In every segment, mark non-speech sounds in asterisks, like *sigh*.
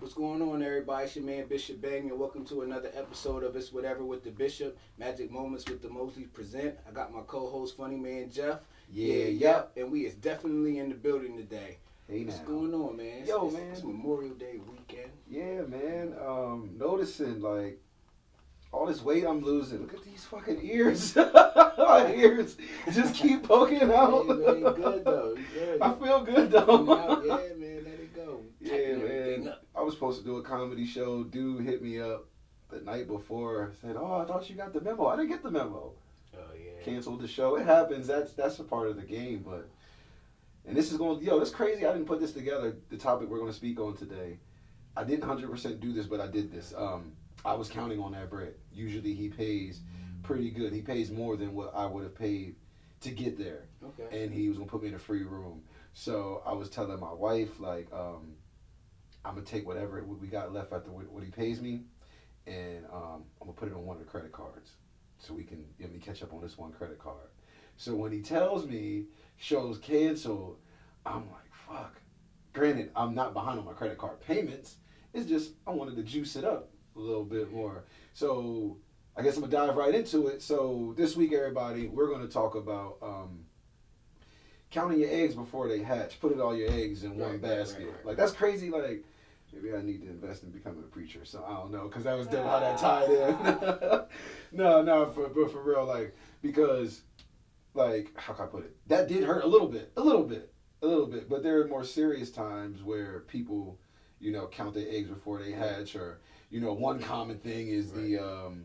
What's going on, everybody? It's your man Bishop Bang, and welcome to another episode of It's Whatever with the Bishop. Magic Moments with the Mosley present. I got my co-host, Funny Man Jeff. Yeah, yep. And we is definitely in the building today. Hey What's now. going on, man? It's- Yo, it's, man. It's Memorial Day weekend. Yeah, man. Um, noticing like all this weight I'm losing. Look at these fucking ears. *laughs* My *laughs* ears just keep poking out. Man, good though. You *laughs* good. I feel good though. yeah, man. Let it go. Yeah, Tighten everything man. up. I was supposed to do a comedy show. Dude hit me up the night before. Said, "Oh, I thought you got the memo. I didn't get the memo. Oh yeah. Canceled the show. It happens. That's that's a part of the game. But and this is going. Yo, that's crazy. I didn't put this together. The topic we're going to speak on today. I didn't hundred percent do this, but I did this. Um, I was counting on that bread. Usually he pays pretty good. He pays more than what I would have paid to get there, Okay. and he was gonna put me in a free room. So I was telling my wife like, um, I'm gonna take whatever we got left after what he pays me, and um, I'm gonna put it on one of the credit cards, so we can let me catch up on this one credit card. So when he tells me shows canceled, I'm like, fuck. Granted, I'm not behind on my credit card payments. It's just I wanted to juice it up a little bit more. So I guess I'm gonna dive right into it. So this week, everybody, we're gonna talk about um, counting your eggs before they hatch. Put it all your eggs in one Right, right, basket. right, right. Like that's crazy. Like maybe I need to invest in becoming a preacher. So I don't know because that was dope how that tied in. *laughs* no, no, for but for real, like because like how can I put it? That did hurt a little bit, a little bit, a little bit. But there are more serious times where people, you know, count their eggs before they hatch, or you know, one common thing is the um,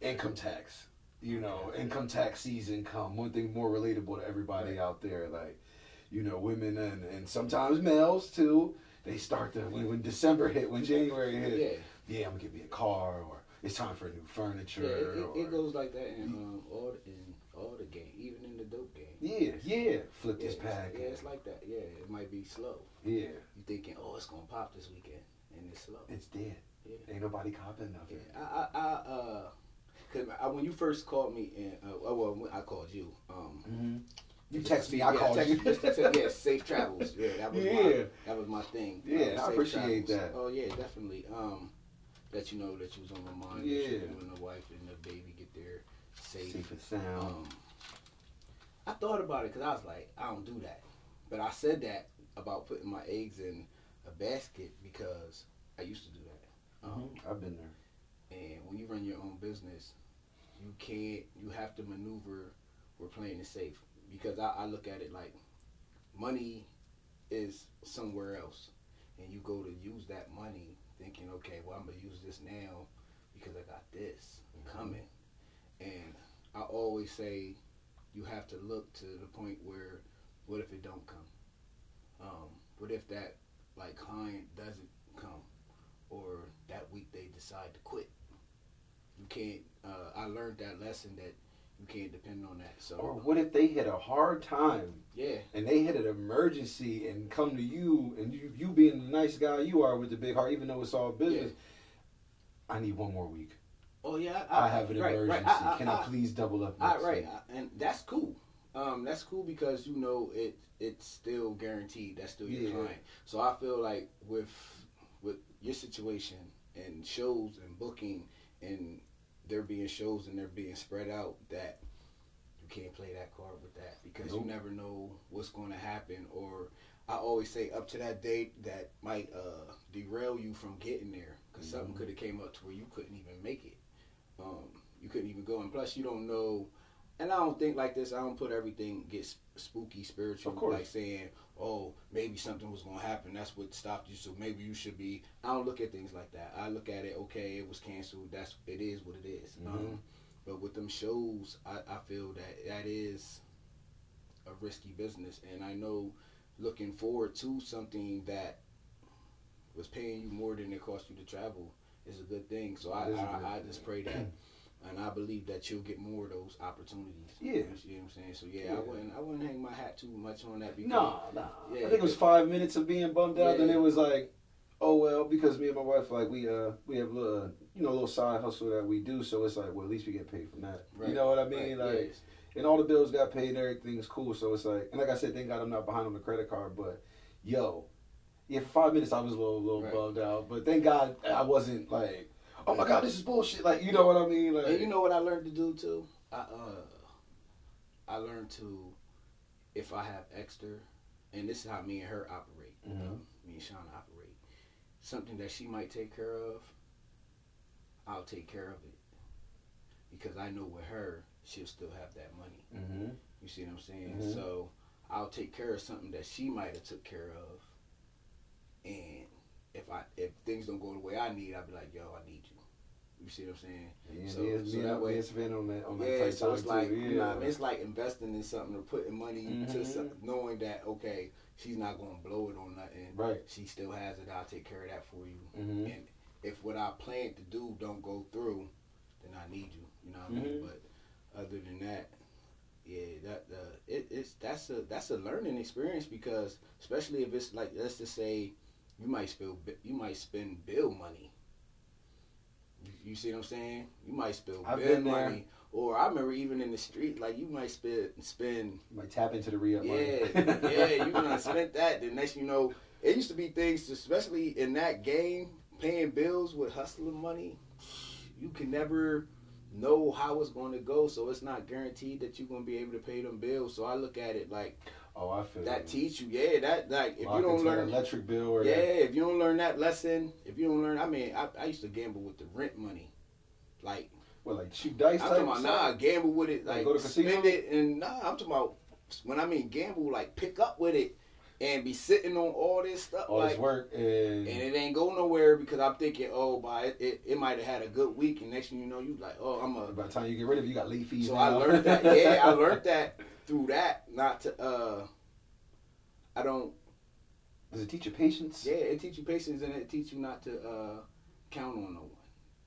income tax. You know, income tax season come. One thing more relatable to everybody out there, like you know, women and and sometimes males too. They start to when, when December hit, when January hit. Yeah. Yeah, I'm gonna get me a car, or it's time for a new furniture. Yeah, it, it, or, it goes like that in um, all in all the game, even in the dope game. Yeah, yeah. Flip Yeah, this it's- pack. Yeah, it's like that. Yeah, it might be slow. Yeah, You thinking, oh, it's gonna pop this weekend, and it's slow. it's dead. Yeah. Ain't nobody copping Yeah, nothing. I, I, I uh, cause I, when you first called me, and uh, well, when I called you. Um, Mm-hmm. You text me, I yeah, called text you. just say, yeah, safe travels. Yeah, that was my that was my thing. Yeah, Um, I appreciate travels. that. Oh yeah, definitely. Um, let you know that you was on my mind. Yeah. that you and the wife and the baby get there safe. Safe and sound. Um, I thought about it because I was like, I don't do that. But I said that about putting my eggs in a basket because I used to do that. Um, Mhm. I've been there. And when you run your own business, you can't. You have to maneuver. We're playing it safe because I, I look at it like money is somewhere else, and you go to use that money thinking, okay, well I'm gonna use this now because I got this coming, and I always say you have to look to the point where what if it don't come? Um, what if that like client doesn't come, or that week they decide to quit? You can't. Uh, I learned that lesson that you can't depend on that. So Or what if they hit a hard time yeah, and they hit an emergency and come to you and you, you being the nice guy you are with the big heart, even though it's all business. I need one more week. oh yeah, I, have an right, emergency. Right. I, Can I, please double up? I, next right, week? I- and that's cool. Um, that's cool because you know it. It's still guaranteed. That's still your Yeah. client. So I feel like with with your situation and shows and booking and there being shows and they're being spread out that you can't play that card with that because Nope. you never know what's going to happen or I always say up to that date that might uh, derail you from getting there because something Mhm. could have came up to where you couldn't even make it. Um, you couldn't even go, and plus you don't know. And I don't think like this. I don't put everything get spooky, spiritual, Of course. like saying, "Oh, maybe something was gonna happen. That's what stopped you. So maybe you should be." I don't look at things like that. I look at it. Okay, it was canceled. That's it is what it is. Mhm. Um, but with them shows, I, I feel that that is a risky business, and I know looking forward to something that was paying you more than it cost you to travel is a good thing. So I, I, I just pray that, *clears throat* and I believe that you'll get more of those opportunities. Yeah. you know what I'm saying. So yeah, Yeah. I wouldn't I wouldn't hang my hat too much on that because No, no. Yeah, I think it was five minutes of being bummed out, then Yeah. it was like, oh well, because me and my wife like we uh we have a little you know a little side hustle that we do, so it's like well at least we get paid from that. Right. You know what I mean? Right, Like yes. and all the bills got paid, and everything's cool. So it's like, and like I said, thank God I'm not behind on the credit card, but yo, Yeah, for five minutes I was a little, little Right. bugged out, but thank God I wasn't like, oh my God, this is bullshit. Like, you know what I mean? Like, And you know what I learned to do too? I uh I learned to if I have extra and this is how me and her operate. Mhm. um, me and Shauna operate. Something that she might take care of, I'll take care of it. Because I know with her, she'll still have that money. hmm You see what I'm saying? Mhm. So I'll take care of something that she might have took care of. And if I if things don't go the way I need, I'll be like, yo, I need you. You see what I'm saying? Yeah, So- me and- so me that way- me and Savannah on that on that Yeah, type so it's like too. you know, what I mean? it's like investing in something or putting money to Mhm. something, knowing that okay, she's not gonna blow it on nothing. Right. She still has it. I'll take care of that for you. Mhm. And if what I plan to do don't go through, then I need you. You know what I mean? Mhm. But other than that, yeah, that uh, it, it's that's a that's a learning experience because especially if it's like let's just say you might spill bi- you might spend bill money. You, see what I'm saying? You might spill I've been there. money. Or I remember even in the street, like you might spend spend You might tap into the re up yeah, money. yeah, *laughs* you gonna spend that. The next you know, it used to be things, especially in that game, paying bills with hustling money. You can never know how it's going to go, so it's not guaranteed that you're gonna be able to pay them bills. So I look at it like Oh, I feel that you. teach you, yeah, that like if you don't learn, electric bill or yeah, that- if you don't learn that lesson, if you don't learn, I mean, I, I used to gamble with the rent money, like. Well, like shoot dice I'm talking about nah, gamble with it, Like like, go to casino? spend it, and nah, I'm talking about when I mean gamble, like pick up with it and be sitting on all this stuff, all like, this work and, and it ain't go nowhere because I'm thinking, oh, by it, it, it might have had a good week, and next thing you know, you like, oh, I'm a. by the time you get rid of it, you got late fees. So now. I learned that, yeah, I learned *laughs* that through that, not to, uh, I don't, Does it teach you patience? yeah, it teach you patience and it teach you not to uh, count on no one.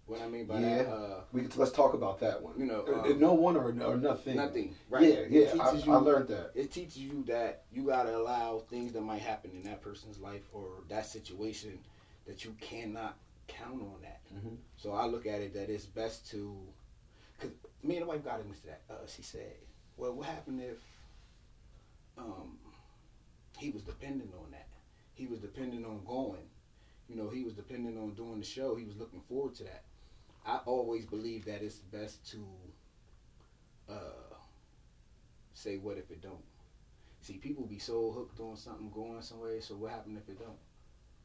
What I mean by Yeah. that, uh, We can, let's talk about that one. You know, Uh, um, no one or, or nothing. nothing, right? Yeah, It yeah. I, teaches I you- learned that. it teaches you that you gotta allow things that might happen in that person's life or that situation that you cannot count on that. Mhm. So I look at it that it's best to, cause me and the wife got into that. Uh, she said, "Well, what happened if um, he was dependent on that? He was dependent on going. You know, he was dependent on doing the show. He was looking forward to that. I always believe that it's best to uh, say, "What if it don't?" See, people be so hooked on something going somewhere. So what happened if it don't?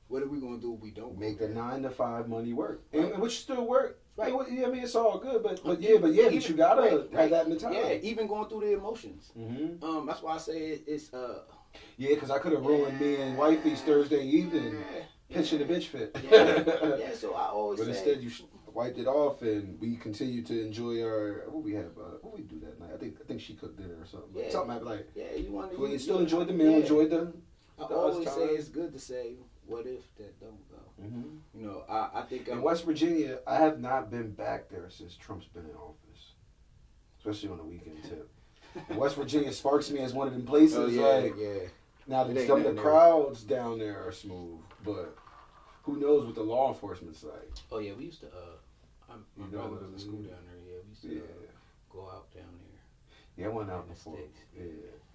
What are we gonna do if we don't Make the nine to five money work, Right. and, which still work. Right. Right. Yeah, I mean, it's all good, but but yeah, but yeah, but you gotta Right, have right. that mentality. Yeah, even going through the emotions. hmm Um, that's why I say it, it's uh. Yeah, because I could have ruined me and wifey's Thursday evening yeah, pitching the bitch fit. Yeah, *laughs* yeah. So I always But say. instead, you wiped it off, and we continued to enjoy our what we have. Uh, what we do that night? I think I think she cooked dinner or something. Yeah. Something happened like yeah, you want to. we still enjoyed the meal, yeah. enjoyed the. I the always say it's good to say, "What if that don't go?" You know, I I think In I'm, West Virginia, I have not been back there since Trump's been in office, especially on the weekend tip. West Virginia sparks me as one of them places. Oh yeah, like yeah. now, the, some of the there. crowds down there are smooth, but who knows what the law enforcement's like? Oh yeah, we used to. Uh, I'm, my You know brother was in school down there. Yeah, we used to Yeah, uh, go out down there. yeah, I went out in the before. Yeah,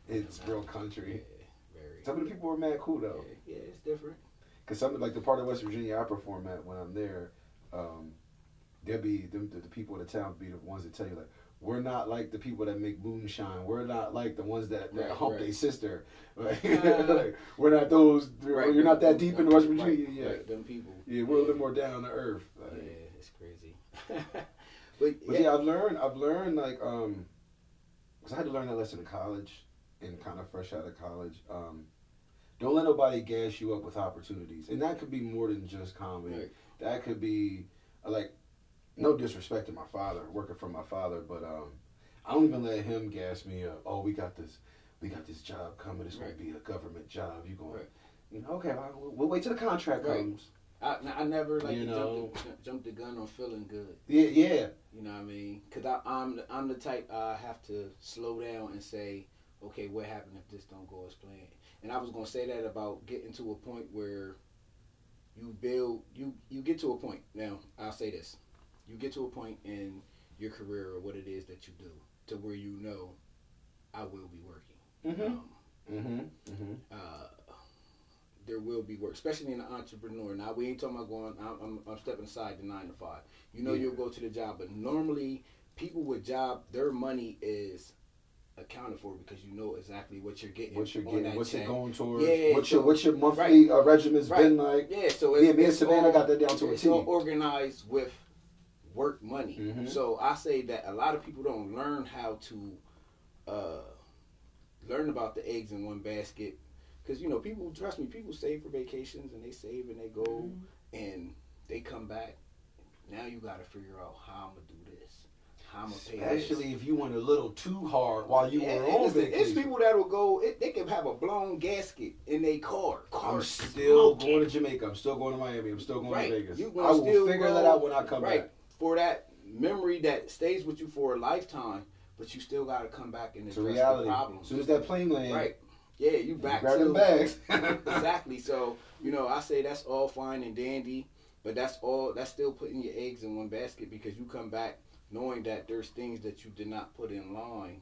it's real country. Yeah, very. Some of the people were mad cool though. Yeah, yeah, it's different. Cause some like the part of West Virginia I perform at when I'm there, um, they'll be them, the, the people of the town be the ones that tell you like we're not like the people that make moonshine. We're not like the ones that, that Right, hump right. their sister. *laughs* Like, Uh, *laughs* like, we're not those. Right, you're not that deep in West right, Virginia yet. Right, them people. Yeah, we're a little more down to earth. Like, Yeah, it's crazy. *laughs* but But yeah, I've learned. I've learned like um, cause I had to learn that lesson in college, and kind of fresh out of college. Um, don't let nobody gas you up with opportunities, and that could be more than just comedy. Right. That could be uh, like, no disrespect to my father, working for my father, but um, I don't even let him gas me up. Oh, we got this, we got this job coming. It's Right. gonna be a government job. You going, Right. you know? Okay, well, we'll- wait till the contract comes. I, I never like You jumped, know. the, jumped the gun on feeling good. Yeah, yeah. You know what I mean? Cause I, I'm the, I'm the type I have to slow down and say, okay, what happened if this don't go as planned? And I was gonna say that about getting to a point where you build you you get to a point. Now I'll say this: you get to a point in your career or what it is that you do to where you know I will be working. Mm-hmm. Um, Mhm. Mm-hmm. uh, there will be work, especially in the entrepreneur. Now we ain't talking about going. I'm, I'm, I'm stepping aside the nine to five. You know Yeah. you'll go to the job, but normally people with job, their money is accounted for because you know exactly what you're getting. What you're getting, what's it going towards, Yeah, what's your so- what's your monthly uh, regimen's Right. been like. Yeah, so Yeah, it's, me and Savannah all- got that down to a it's all organized with work money. Mhm. So I say that a lot of people don't learn how to uh, learn about the eggs in one basket because you know people trust me. People save for vacations and they save and they go Mm-hmm. and they come back. Now you got to figure out how I'm gonna do I'm gonna pay. Especially if you went a little too hard while you Yeah, were on it's, vacation. it's people that will go. It, they can have a blown gasket in their car. car I'm still smoking. going to Jamaica. I'm still going to Miami. I'm still going Right. to Vegas. You I will figure go- that out when I come right back. for that memory that stays with you for a lifetime, but you still got to come back and address reality. the As problems. soon as that plane lands, right? Yeah, you back to bags. *laughs* *laughs* exactly. So you know, I say that's all fine and dandy, but that's all. That's still putting your eggs in one basket because you come back knowing that there's things that you did not put in line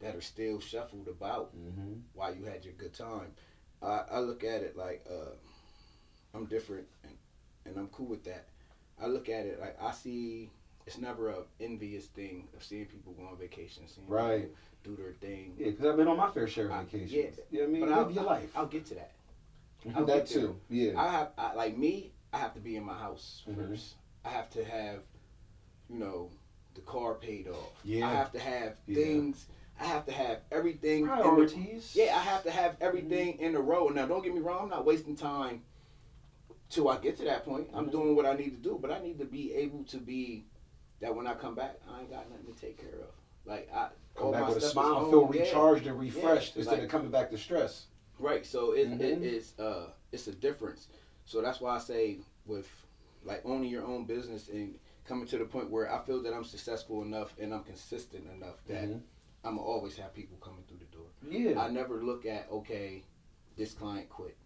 that are still shuffled about hmm while you had your good time. I, I look at it like uh, I'm different and, and I'm cool with that. I look at it like I see it's never a envious thing of seeing people go on vacation, seeing Right. people do their thing. Yeah, because I've been on my fair share I- of vacations. yeah. You know what I mean? But Live I'll, your life. I'll get to that. *laughs* I'll that there. too. Yeah. I have I, like me. I have to be in my house Mhm. first. I have to have, you know, the car paid off. Yeah. I have to have Yeah. things. I have to have everything. the- Priorities. yeah, I have to have everything in a row. Now, don't get me wrong. I'm not wasting time till I get to that point. I'm Mhm. doing what I need to do, but I need to be able to be that when I come back, I ain't got nothing to take care of. Like I Come back with a smile, feel Yeah. recharged and refreshed Yeah, instead like- of coming back to stress. Right. So it, Mhm. it is uh it's a difference. So that's why I say with like owning your own business and coming to the point where I feel that I'm successful enough and I'm consistent enough that Mhm. I'm always have people coming through the door. Yeah. I never look at okay, this client quit.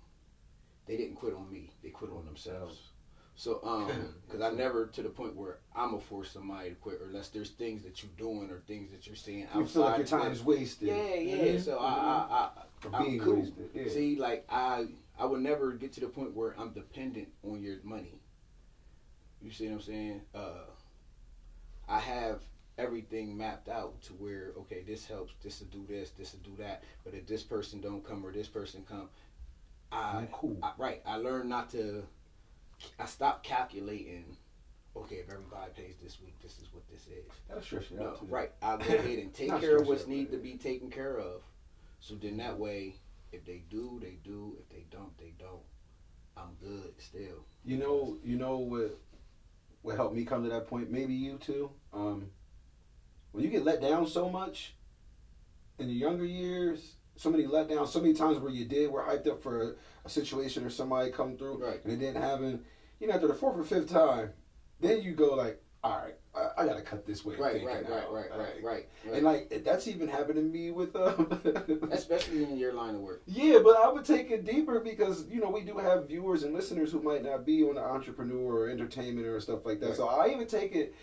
They didn't quit on me. They quit on themselves. So um, *laughs* because I never to the point where I'm gonna force somebody to quit, unless there's things that you're doing or things that you're seeing outside. you feel like your of time what- is wasted. Yeah, yeah. Mhm. So. I, I, Or I'm being cool. wasted. Yeah. See, like I, I would never get to the point where I'm dependent on your money. You see what I'm saying? Uh, I have everything mapped out to where okay, this helps, this to do this, this to do that. But if this person don't come or this person come, I, cool. I right. I learned not to. I stopped calculating. Okay, if everybody pays this week, this is what this is. That'll stress you No, right. I'll go *laughs* ahead and take care of what's need to be taken care of. So then that way, if they do, they do. If they don't, they don't. I'm good still. You know, you know what what helped me come to that point. Maybe you too. Um, when you get let down so much in your younger years, so many letdowns, so many times where you did were hyped up for a, a situation or somebody come through Right. and it didn't happen. You know, after the fourth or fifth time, then you go like, all right, I, I got to cut this way. Right, right, right, out. right, right, right, right. And like that's even happened to me with um, *laughs* Especially in your line of work. Yeah, but I would take it deeper because you know we do have viewers and listeners who might not be on the entrepreneur or entertainment or stuff like that. Right. So I even take it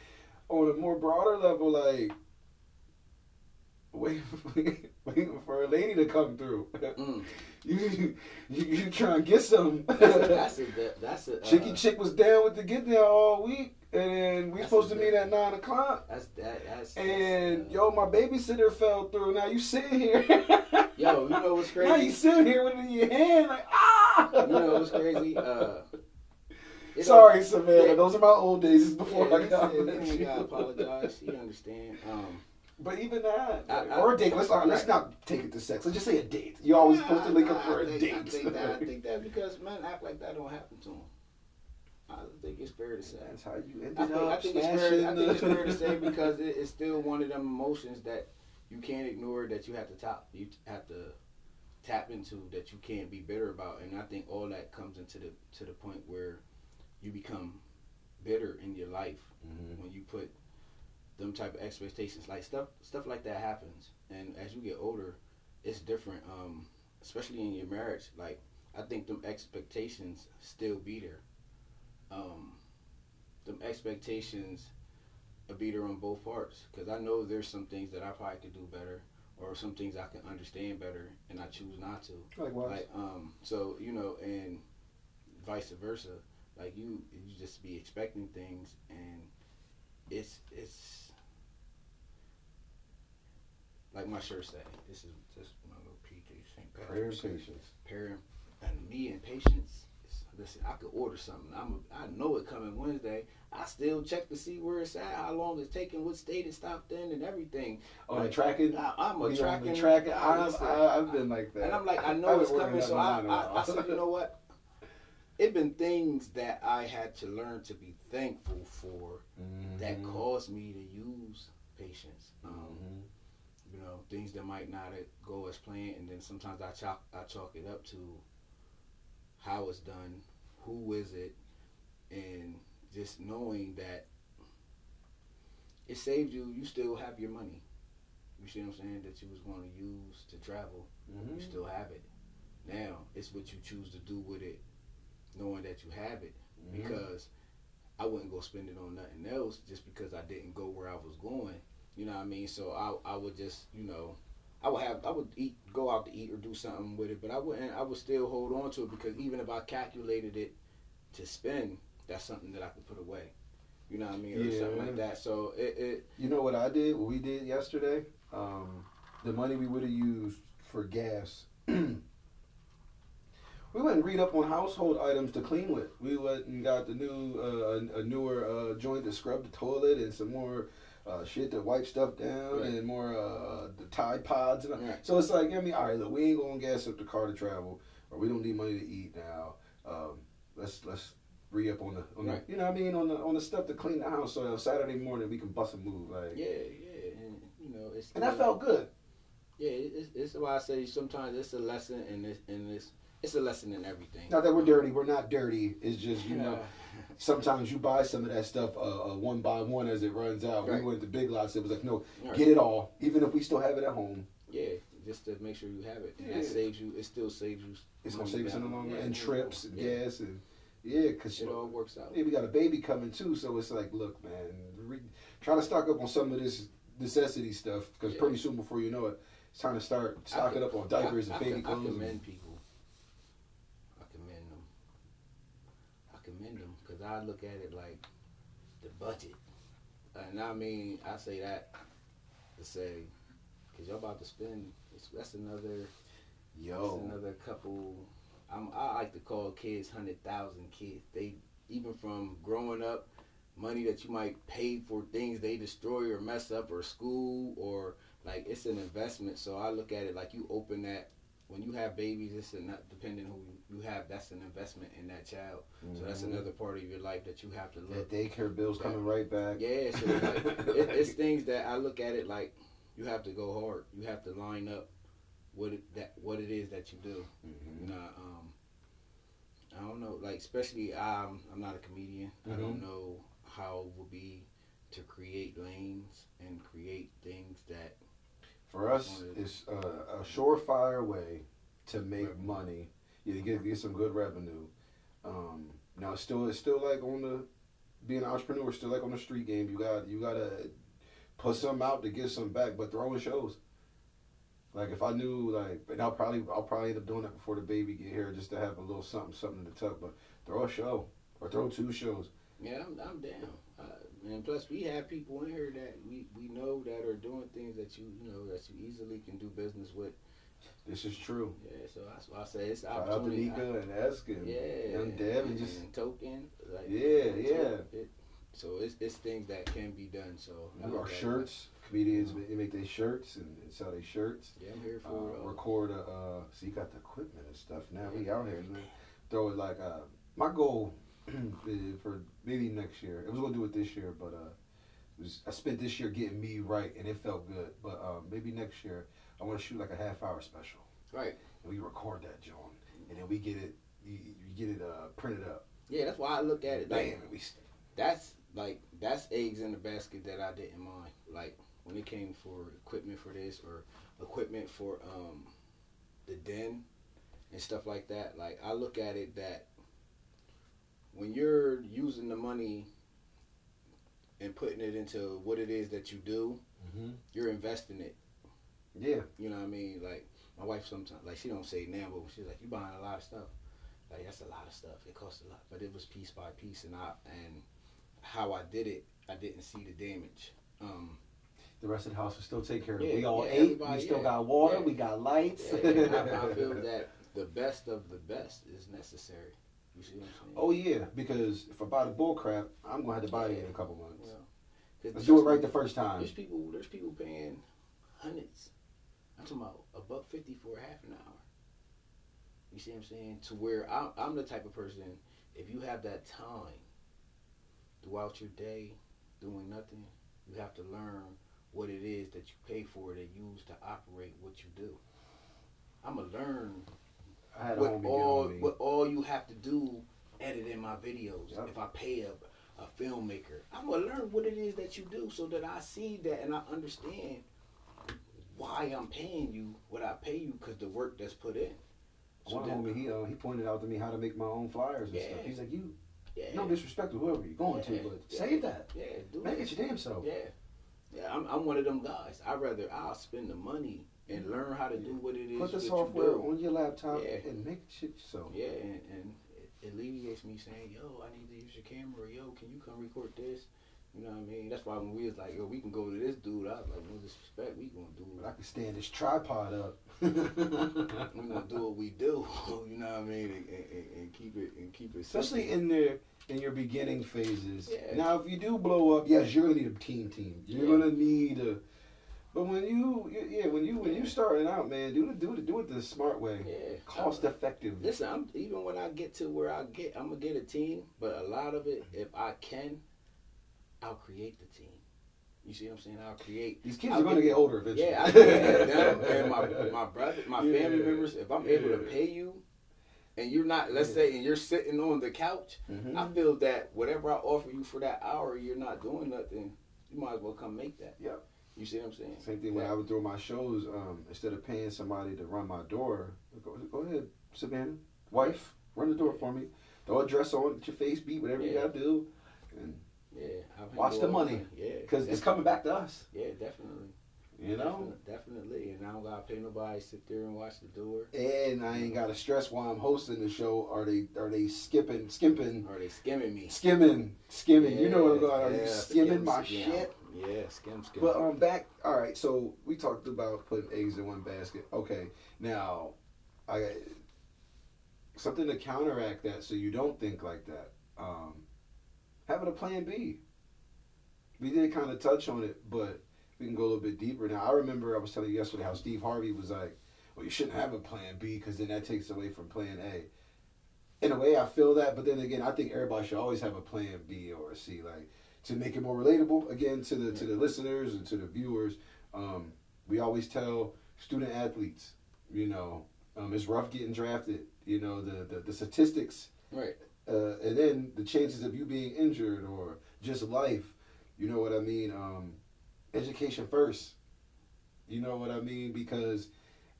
on a more broader level, like wait, *laughs* waiting for a lady to come through. Mm. *laughs* you, you you try and get some. *laughs* That's a, that's a, uh, Chicky Chick was down with the get there all week, and we supposed to meet at nine o'clock. That's that. That's And that's, yo, my babysitter fell through. Now you sitting here. Yo, you know what's crazy? Now you sitting here with it in your hand, like ah. You know what's crazy? Uh, it Sorry, Savannah. Yeah. Those are my old days. Before Yeah, I got said, with "You ain't gotta you." apologize. He understand. Um, But even that, I- like, I- or a date. Let's not let's not take it to sex. Let's just say a date. You're always supposed to link up for a I think, date. I think that. I think that *laughs* because men act like that don't happen to them. I think it's fair to say. That's how you ended I think, up I think it's fair. I think it's fair to say *laughs* because it, it's still one of them emotions that you can't ignore. That you have to top. You have to tap into. That you can't be bitter about. And I think all that comes into the to the point where you become bitter in your life Mhm. when you put them type of expectations like stuff stuff like that happens and as you get older it's different um especially in your marriage like i think them expectations still be there um them expectations be there on both parts because i know there's some things that i probably could do better or some things I can understand better, and I choose not to. Likewise. Like um, so you know, and vice versa. Like you, you just be expecting things, and it's it's like my shirt say. This is just my little PJ St. Prayer and patience. Prayer and me and patience. Listen, I could order something. I'm a, I know it coming Wednesday. I still check to see where it's at, how long it's taking, what state it stopped in, and everything. On Like, tracking. I, I'm a tracking. tracking. I've, I've been like that. and I'm like, I know it's coming, so I, online in a I, I said, you know what? It been things that I had to learn to be thankful for that Mhm. caused me to use patience. Um, Mhm. You know, things that might not go as planned, and then sometimes I chalk I chalk it up to how it's done, who is it, and just knowing that it saved you. You still have your money. You see what I'm saying? That you was going to use to travel. Mhm. You still have it. Now it's what you choose to do with it, knowing that you have it. Mhm. Because I wouldn't go spend it on nothing else just because I didn't go where I was going. You know what I mean? So I I would just you know I would have I would eat go out to eat or do something with it, but I wouldn't I would still hold on to it because even if I calculated it to spend, that's something that I could put away. You know what I mean? Or something like that. So it, it You know what I did? What we did yesterday? Um, the money we would have used for gas. *clears throat* we went and read up on household items to clean with. We went and got the new, uh, a, a newer uh, joint to scrub the toilet and some more uh, shit to wipe stuff down Right. and more uh, the Tide Pods. And. Right. So it's like, I mean, all right, look, we ain't gonna gas up the car to travel, or we don't need money to eat now. Um, let's let's re up on the, on Right. the, you know what I mean, on the on the stuff to clean the house. So on Saturday morning we can bust a move, like. yeah yeah and you know it's And that felt good. Yeah, it's, it's why I say sometimes it's a lesson, and it's and it's it's a lesson in everything. Not that we're dirty. We're not dirty. It's just you know. *laughs* Sometimes you buy some of that stuff uh, uh, one by one as it runs out. Right. We went to Big Lots. It was like, no, Right. get it all, even if we still have it at home. Yeah, just to make sure you have it, and Yeah. that saves you. It still saves you. It's gonna save us in the long run. And trips and yeah. gas and yeah, cause It all works out. yeah, we got a baby coming too. So it's like, look, man, re- try to stock up on some of this necessity stuff because Yeah. pretty soon, before you know it, it's time to start stocking up on diapers I, and baby I, clothes. I commend people. I commend them. I commend them because I look at it like the budget, and I mean I say that to say because y'all about to spend. That's another. Yo, That's another couple. I'm, I like to call kids hundred thousand kids. They even from growing up, money that you might pay for things they destroy or mess up or school or like it's an investment. So I look at it like you open that when you have babies. It's not depending who you have. That's an investment in that child. So that's Mhm. another part of your life that you have to look. that daycare bill's coming right back. Yeah, so it's like it, *laughs* it's things that I look at it like you have to go hard. You have to line up what it, that what it is that you do. Mhm. You know, um, I don't know, like especially I'm I'm not a comedian. I don't know how it will be to create lanes and create things that For us, it's uh, a surefire way to make money. You get get some good revenue. Um, now it's still it's still like on the being an entrepreneur, still like on the street game. You got you gotta put some out to get some back, but throwing shows. Like if I knew like, and I'll probably I'll probably end up doing that before the baby get here, just to have a little something something to tuck. But throw a show or throw two shows. yeah I'm I'm down. Uh, and plus we have people in here that we, we know that are doing things that you you know that you easily can do business with. This is true. Yeah, so that's why I say it's Shout out to opportunity. Nika and Esk and yeah, Young Dev and just token. Like, Yeah, yeah. It, so it's it's things that can be done. So look our shirts. Comedians ma- they make their shirts and, and sell their shirts. Yeah, I'm here Uh, for uh, record a. Uh, so you got the equipment and stuff now. We out here. Man. Throw it like uh, my goal *clears throat* for maybe next year. I was gonna do it this year, but uh, was, I spent this year getting me right, and it felt good. But um, maybe next year I want to shoot like a half hour special. Right. And we record that, John, and then we get it. You, you get it uh, printed up. Yeah, that's why I look at it. Bam, Like we that's like that's eggs in the basket that I didn't mind. Like when it came for equipment for this or equipment for um the den and stuff like that. Like I look at it that when you're using the money and putting it into what it is that you do, Mm-hmm. you're investing it. Yeah. You know what I mean? Like my wife sometimes like she don't say now, but she's like, You buying a lot of stuff. Like that's a lot of stuff. It costs a lot. But it was piece by piece and I and how I did it, I didn't see the damage. Um The rest of the house will still take care of it. Yeah, we all yeah, ate. We still yeah, got water. We got lights. I, I feel that the best of the best is necessary. You see what I'm saying? Oh yeah, because if I buy the bull crap, I'm gonna have to buy it in a couple months. Well, Let's do it right the first time. There's people. There's people paying hundreds. Talking about a buck fifty for a half an hour. You see what I'm saying? To where I'm, I'm the type of person. If you have that time throughout your day doing nothing, you have to learn what it is that you pay for to use to operate what you do. I'm gonna learn what all what all you have to do editing my videos. Yep. If I pay a a filmmaker, I'm gonna learn what it is that you do so that I see that and I understand why I'm paying you what I pay you because the work that's put in. So One then- homie, he uh, he pointed out to me how to make my own flyers and Yeah. stuff. He's like, you yeah, no disrespect to whoever you're going Yeah. to, but Yeah. save that. yeah, do Make it. it your damn self. Yeah, yeah. I'm I'm one of them guys. I rather I'll spend the money and learn how to do what it is. Put the software you on your laptop Yeah. and make shit yourself. Yeah, and, and it alleviates me saying, "Yo, I need to use your camera. Yo, can you come record this?" You know what I mean? That's why when we was like, "Yo, we can go to this dude," I was like, "No disrespect, we gonna do, it. I can stand this tripod up. *laughs* we gonna do what we do." *laughs* you know what I mean? And, and, and keep it and keep it. Especially simple. in the in your beginning phases. Yeah. Now, if you do blow up, yes, you're gonna need a team. Team. You're Yeah. gonna need a. But when you, yeah, when you when you starting out, man, do it do it do it the smart way, yeah, cost uh, effective. Listen, I'm even when I get to where I get, I'm gonna get a team. But a lot of it, if I can, I'll create the team. You see what I'm saying? I'll create. These kids I'll are gonna get- get older eventually. Yeah, I *laughs* them and my my brother, my Yeah. family members. If I'm able to pay you, and you're not, let's Yeah. say, and you're sitting on the couch, Mhm. I feel that whatever I offer you for that hour, you're not doing nothing. You might as well come make that. Yep. You see what I'm saying? Same thing when I would do my shows. Um, instead of paying somebody to run my door, go, go ahead, Savannah, wife, run the door for me. Throw a dress on, get your face beat, whatever you gotta do, and Yeah. Watch the money, that. Yeah. because it's coming back to us. Yeah, definitely. You know. Definitely. And I don't gotta pay nobody to sit there and watch the door. And I ain't got to stress while I'm hosting the show. Are they are they skipping, skimping, Are they skimming me. skimming, skimming? you know what I'm going. Are Yeah, you skimming skim, my skim. shit? Yeah, skim, skim. But um, back. All right. So we talked about putting eggs in one basket. Okay. Now, I got something to counteract that, so you don't think like that. Um, having a plan B. We did kind of touch on it, but we can go a little bit deeper. Now, I remember I was telling you yesterday how Steve Harvey was like, "Well, you shouldn't have a plan B because then that takes away from plan A." In a way, I feel that, but then again, I think everybody should always have a plan B or a C, like to make it more relatable again to the to the listeners and to the viewers. Um, we always tell student athletes, you know, um, it's rough getting drafted. You know, the the, the statistics right. Uh, and then the chances of you being injured or just life. You know what I mean? Um, education first. You know what I mean? Because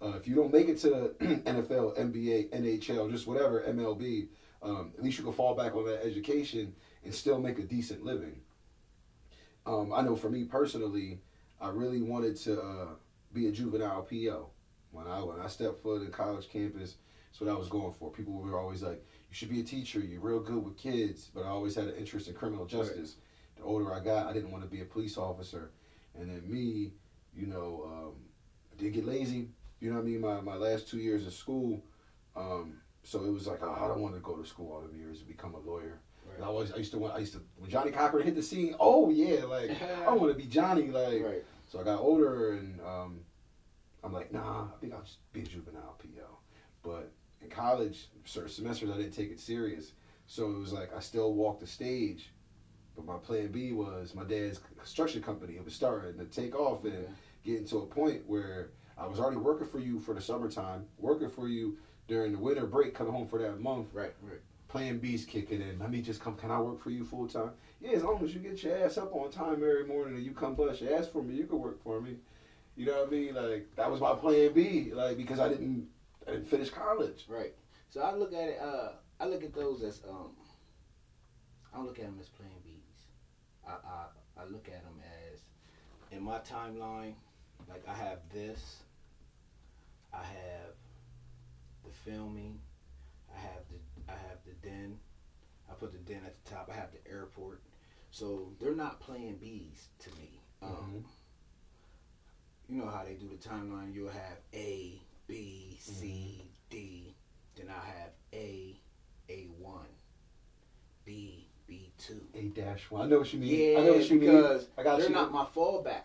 uh, if you don't make it to *clears throat* the NFL, NBA, NHL, just whatever MLB, um, at least you can fall back on that education and still make a decent living. Um, I know for me personally, I really wanted to uh, be a juvenile PO. When I when I stepped foot in college campus, that's what I was going for. People were always like, "You should be a teacher. You're real good with kids." But I always had an interest in criminal justice. The older I got, I didn't want to be a police officer. And then me, you know, um, I did get lazy. You know what I mean? My my last two years of school, um, so it was like, oh, I don't want to go to school all the years and become a lawyer. Right. I always I used to want I used to when Johnnie Cochran hit the scene. Oh yeah, like I want to be Johnnie. Like right. so I got older and um, I'm like, nah, I think I'll just be a juvenile PO. But in college, certain semesters I didn't take it serious. So it was like I still walked the stage. But my plan B was my dad's construction company. It was starting to take off and Okay. getting to a point where I was already working for you for the summertime, working for you during the winter break, coming home for that month. Right. Right. Plan B's kicking in. Let me just come. Can I work for you full time? Yeah, as long as you get your ass up on time every morning and you come bust your ass for me, you can work for me. You know what I mean? Like that was my plan B. Like because I didn't, I didn't finish college. Right. So I look at it. Uh, I look at those as um. I don't look at them as plan Bs. I I, I look at them as in my timeline. Like I have this, I have the filming, I have the I have the den. I put the den at the top. I have the airport. So they're not playing bees to me. Um, Mhm. You know how they do the timeline. You'll have A, B, C, mm-hmm. D. Then I have A, A one, B, B two. A dash one. I know what you mean. Yeah, I know what you mean. because I got they're you. not my fallback.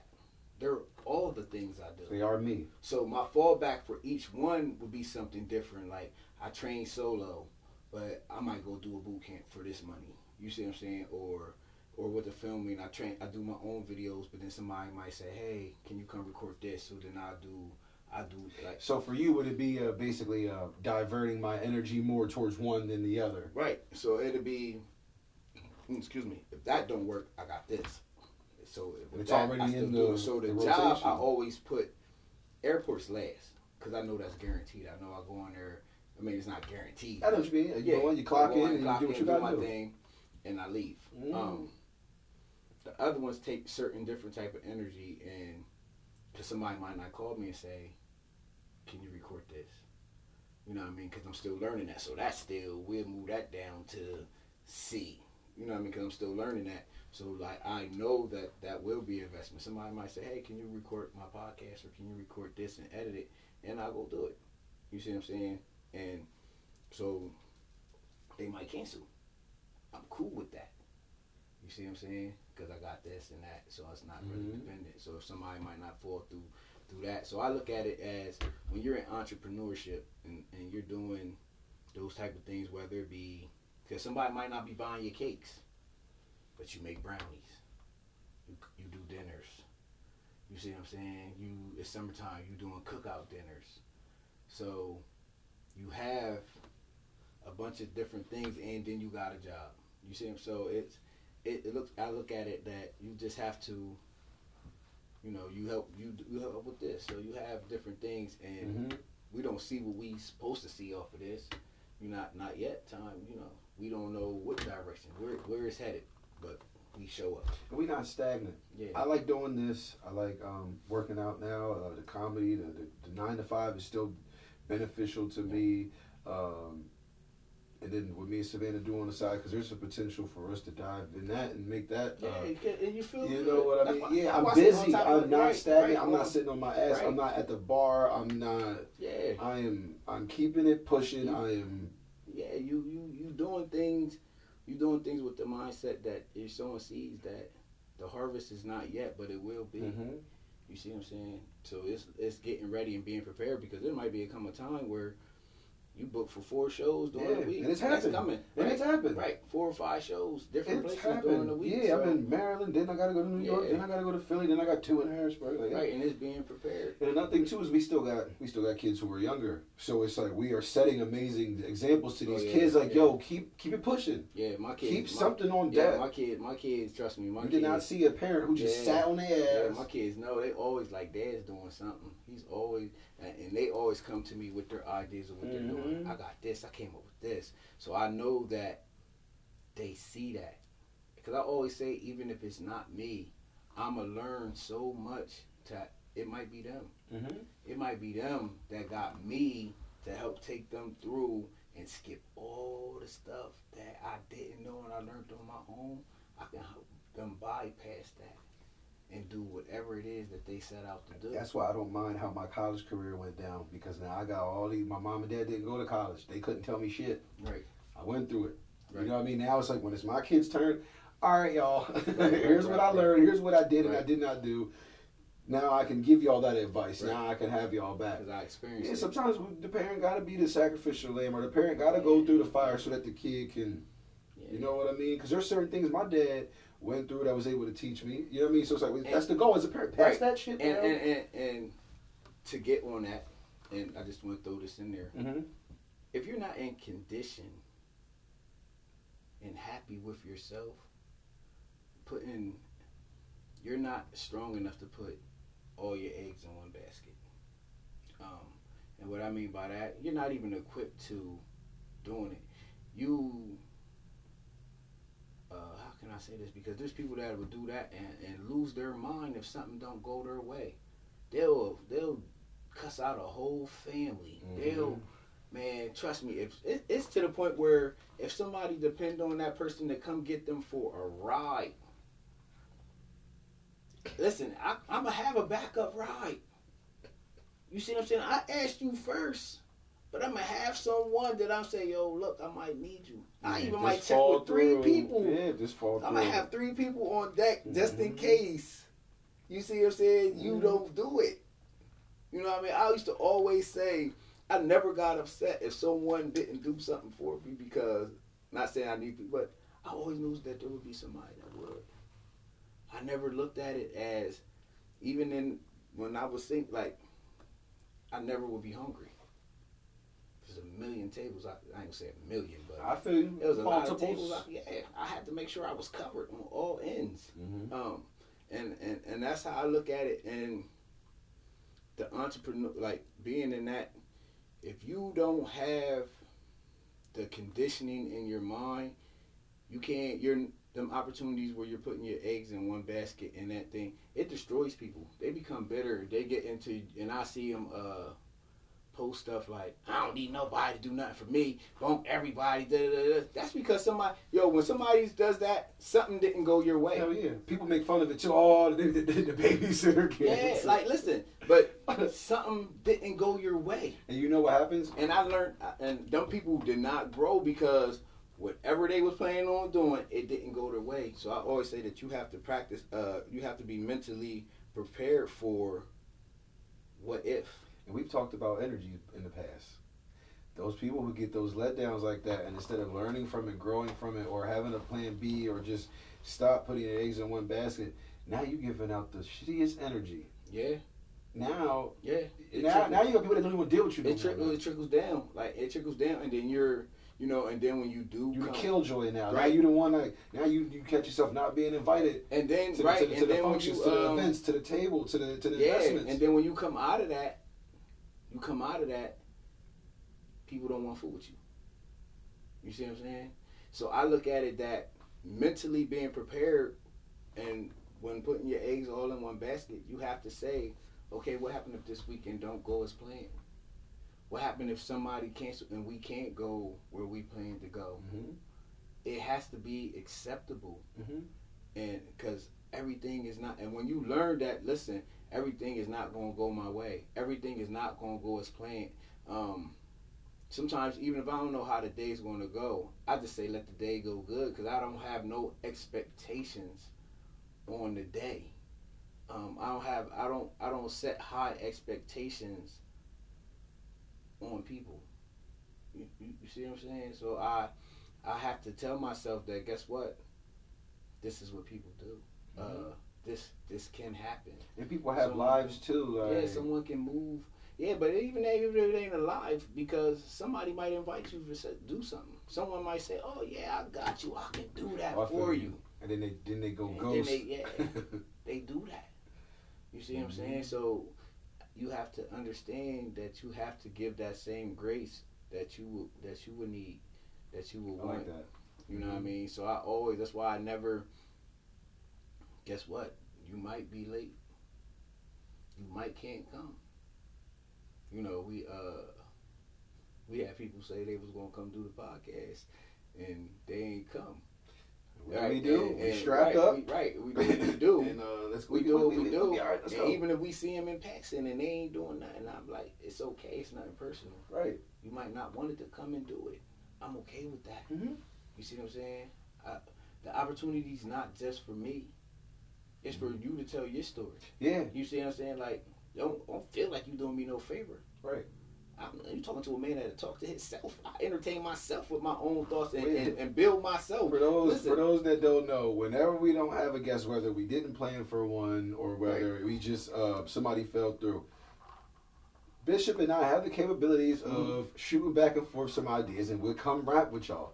They're all the things I do. They are me. So my fallback for each one would be something different. Like I train solo, but I might go do a boot camp for this money. You see what I'm saying? Or or with the filming, I train. I do my own videos, but then somebody might say, "Hey, can you come record this?" So then I do. I do like So for you, would it be uh, basically uh, diverting my energy more towards one than the other? right. So it'd be. Excuse me. If that don't work, I got this. So It's that, already I still in do the-. So the, the job rotation. I always put airports last because I know that's guaranteed. I know I go on there. I mean, it's not guaranteed. I know what you mean. You go in, you clock in, and you do what you got to do. thing, and I leave. Mm. Um, the other ones take certain different type of energy, and somebody might not call me and say, "Can you record this?" You know what I mean? Because I'm still learning that. So that's still we'll move that down to C. You know what I mean? Because I'm still learning that. So like I know that that will be investment. Somebody might say, "Hey, can you record my podcast or can you record this and edit it?" And I'll go do it. You see what I'm saying? And so they might cancel. I'm cool with that. You see what I'm saying? Because I got this and that, so it's not really Mhm. dependent. So if somebody might not fall through through that, so I look at it as when you're in entrepreneurship and, and you're doing those type of things, whether it be because somebody might not be buying your cakes, but you make brownies, you you do dinners. You see what I'm saying? You it's summertime. You doing cookout dinners, so you have a bunch of different things, and then you got a job. You see, what I'm so it's it, it looks. I look at it that you just have to, you know, you help you you help with this. So you have different things, and hmm we don't see what we supposed to see off of this. You not not yet. Time, you know, we don't know what direction where where it's headed, but we show up. We not stagnant. Yeah, I like doing this. I like um, working out now. Uh, the comedy, the, the, the nine to five is still beneficial to me. Um, and then with me and Savannah do on the side, because there's a potential for us to dive in that and make that. yeah, Uh, you and you feel. you good. know what I mean? Yeah, I'm why I say all busy. I'm not right, stagnant. right, I'm not sitting on my ass. right. I'm not at the bar. I'm not. Yeah, I am. I'm keeping it pushing. I am. yeah, you you you doing things, you doing things with the mindset that you're sowing seeds that the harvest is not yet, but it will be. Mhm. You see what I'm saying? So it's it's getting ready and being prepared because there might be a come a time where you book for four shows during Yeah, the week. and it's That's happened. coming. And right? it's happened. Right, four or five shows, different It's places during the week. Yeah, so, I'm in Maryland. Then I gotta go to New York. Yeah. Then I gotta go to Philly. Then I got two in Harrisburg. Like, right, and it's being prepared. And another thing too is we still got we still got kids who are younger, so it's like we are setting amazing examples to Oh, these yeah, kids. Like, yo, keep keep it pushing, Yeah, my kids. keep my, something on Yeah, deck. my kids. My kids. Trust me, my you kids. did not see a parent who just sat on their Yeah, ass. my kids know they always like dad's doing something. He's always and, and they always come to me with their ideas of what they're doing. Mhm. I got this. I came up with this. So I know that they see that because I always say even if it's not me, I'ma learn so much that it might be them. mm-hmm. It might be them that got me to help take them through and skip all the stuff that I didn't know and I learned on my own. I can help them bypass that and do whatever it is that they set out to do. That's why I don't mind how my college career went down because now I got all these. My mom and dad didn't go to college; they couldn't tell me shit. right. I went through it. Right. You know what I mean? Now it's like when it's my kid's turn. All right, y'all. *laughs* right, here's right, what I learned. Here's what I did and I did not do. Now I can give y'all that advice. Now I can have y'all back. Because I experienced Yeah, it. sometimes the parent got to be the sacrificial lamb, or the parent got to go through the fire so that the kid can, Yeah. you know what I mean? Because there's certain things my dad went through that was able to teach me. You know what I mean? So it's like And- that's the goal as a parent. Pass Right. that shit and, down. and, and, and to get on that, and I just want to throw this in there. Mhm. If you're not in condition and happy with yourself, putting you're not strong enough to put all your eggs in one basket. Um, and what I mean by that, you're not even equipped to doing it. You, uh, how can I say this? Because there's people that will do that and, and lose their mind if something don't go their way. They'll they'll cuss out a whole family. Mhm. They'll, man, trust me. If it, it's to the point where if somebody depend on that person to come get them for a ride, listen, I, I'm gonna have a backup ride. You see what I'm saying? I asked you first. But I'm gonna have someone that I'm saying, yo, look, I might need you. I even might check with three through. people. Yeah, just fall I'm through. gonna have three people on deck just in Mhm. case. You see what I'm saying? You Mhm. don't do it. You know what I mean? I used to always say I never got upset if someone didn't do something for me because not saying I need to, but I always knew that there would be somebody that would. I never looked at it as even in when I was think like I never would be hungry. A million tables. I, I ain't gonna say a million, but I feel you. it was a lot of tables. I, yeah, I had to make sure I was covered on all ends. Mhm. Um, and, and and that's how I look at it. And the entrepreneur, like being in that, if you don't have the conditioning in your mind, you can't. You're them opportunities where you're putting your eggs in one basket and that thing it destroys people. They become bitter. They get into and I see them uh, post stuff like I don't need nobody to do nothing for me. Bump everybody. Da, da, da. da." That's because somebody yo when somebody does that something didn't go your way. Hell yeah. People make fun of it too. Oh, the, the, the babysitter *laughs* Yeah, like listen, but something didn't go your way, and you know what happens? and I learned, and them people did not grow because whatever they was planning on doing, it didn't go their way. So I always say that you have to practice. Uh, you have to be mentally prepared for what if. And we've talked about energy in the past. Those people who get those letdowns like that, and instead of learning from it, growing from it, or having a plan B, or just stop putting your eggs in one basket, now you're giving out the shittiest energy. Yeah, Now, yeah. Now, trickles- now you got people that don't even deal with you. It, trickles, it trickles down. Like it trickles down, and then you're, you know, and then when you do, the come- killjoy now. Now Right. you the one like now you you catch yourself not being invited and then to, the- right, to, the- to and the then when functions, you to the um, events, to the table, to the to the Yeah, investments. and then when you come out of that, you come out of that, people don't want to fool with you. You see what I'm saying? So I look at it that mentally being prepared and when putting your eggs all in one basket, you have to say, okay, what happened if this weekend don't go as planned? What happened if somebody canceled and we can't go where we plan to go? Mhm, It has to be acceptable mhm. and because everything is not and when you learn that listen everything is not going to go my way. Everything is not going to go as planned. Um sometimes even if i don't know how the day's going to go i just say let the day go good because i don't have no expectations on the day. Um i don't have i don't i don't set high expectations on people. You, you, you see what i'm saying? So i i have to tell myself that guess what? This is what people do. Uh, this this can happen. And people have Someone- lives too. Like, yeah, someone can move. Yeah, but even if it ain't alive, because somebody might invite you to do something. Someone might say, "Oh yeah, I got you. I can do that feel for you. you." and then they then they go And then ghost. they- yeah. *laughs* They do that. You see what I'm saying? Mhm. So you have to understand that you have to give that same grace that you would that you would need, that you would I want. like that. You know what I Mhm. mean? So I always that's why I never guess what? You might be late. You might can't come. You know, we uh we had people say they was gonna come do the podcast and they ain't come. What do we do? and- we strap right, up. We, right, we do what we do. *laughs* and uh, let's we do what we, we, do. We, right, and go. even if we see them in Paxton and they ain't doing nothing, I'm like, it's okay, it's nothing personal. right. You might not want it to come and do it. I'm okay with that. Mhm. You see what I'm saying? I, the opportunity's not just for me. It's for you to tell your story. Yeah. You see what I'm saying? Like, don't don't feel like you doing me no favor. Right. I'm, you talking to a man that talk to himself. I entertain myself with my own thoughts and, and, and build myself. For those Listen. for those that don't know, whenever we don't have a guest, whether we didn't plan for one or whether we just uh, somebody fell through, Bishop and I have the capabilities Mhm. of shooting back and forth some ideas, and we'll come rap with y'all.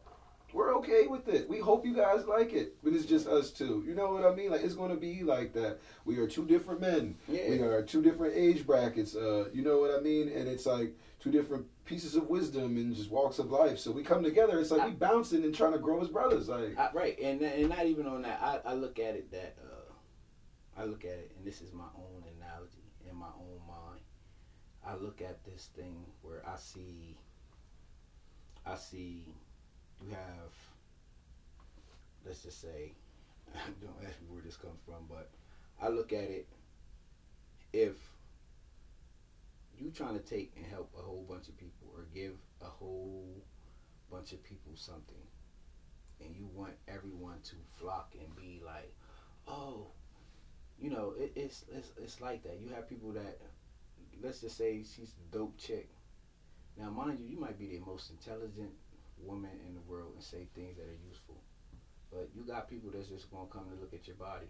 We're okay with it. We hope you guys like it, but it's just us two. You know what I mean? Like it's going to be like that. We are two different men. Yeah. We are two different age brackets. Uh, you know what I mean? And it's like two different pieces of wisdom and just walks of life. So we come together. It's like we bouncing and trying to grow as brothers. Like I, right, and and not even on that. I, I look at it that uh, I look at it, and this is my own analogy in my own mind. I look at this thing where I see, I see, you have, let's just say, *laughs* don't ask me where this comes from, but I look at it. If you trying to take and help a whole bunch of people or give a whole bunch of people something, and you want everyone to flock and be like, oh, you know, it, it's it's it's like that. You have people that, let's just say she's a dope chick. Now, mind you, you might be the most intelligent woman in the world and say things that are useful, but you got people that's just gonna come to look at your body.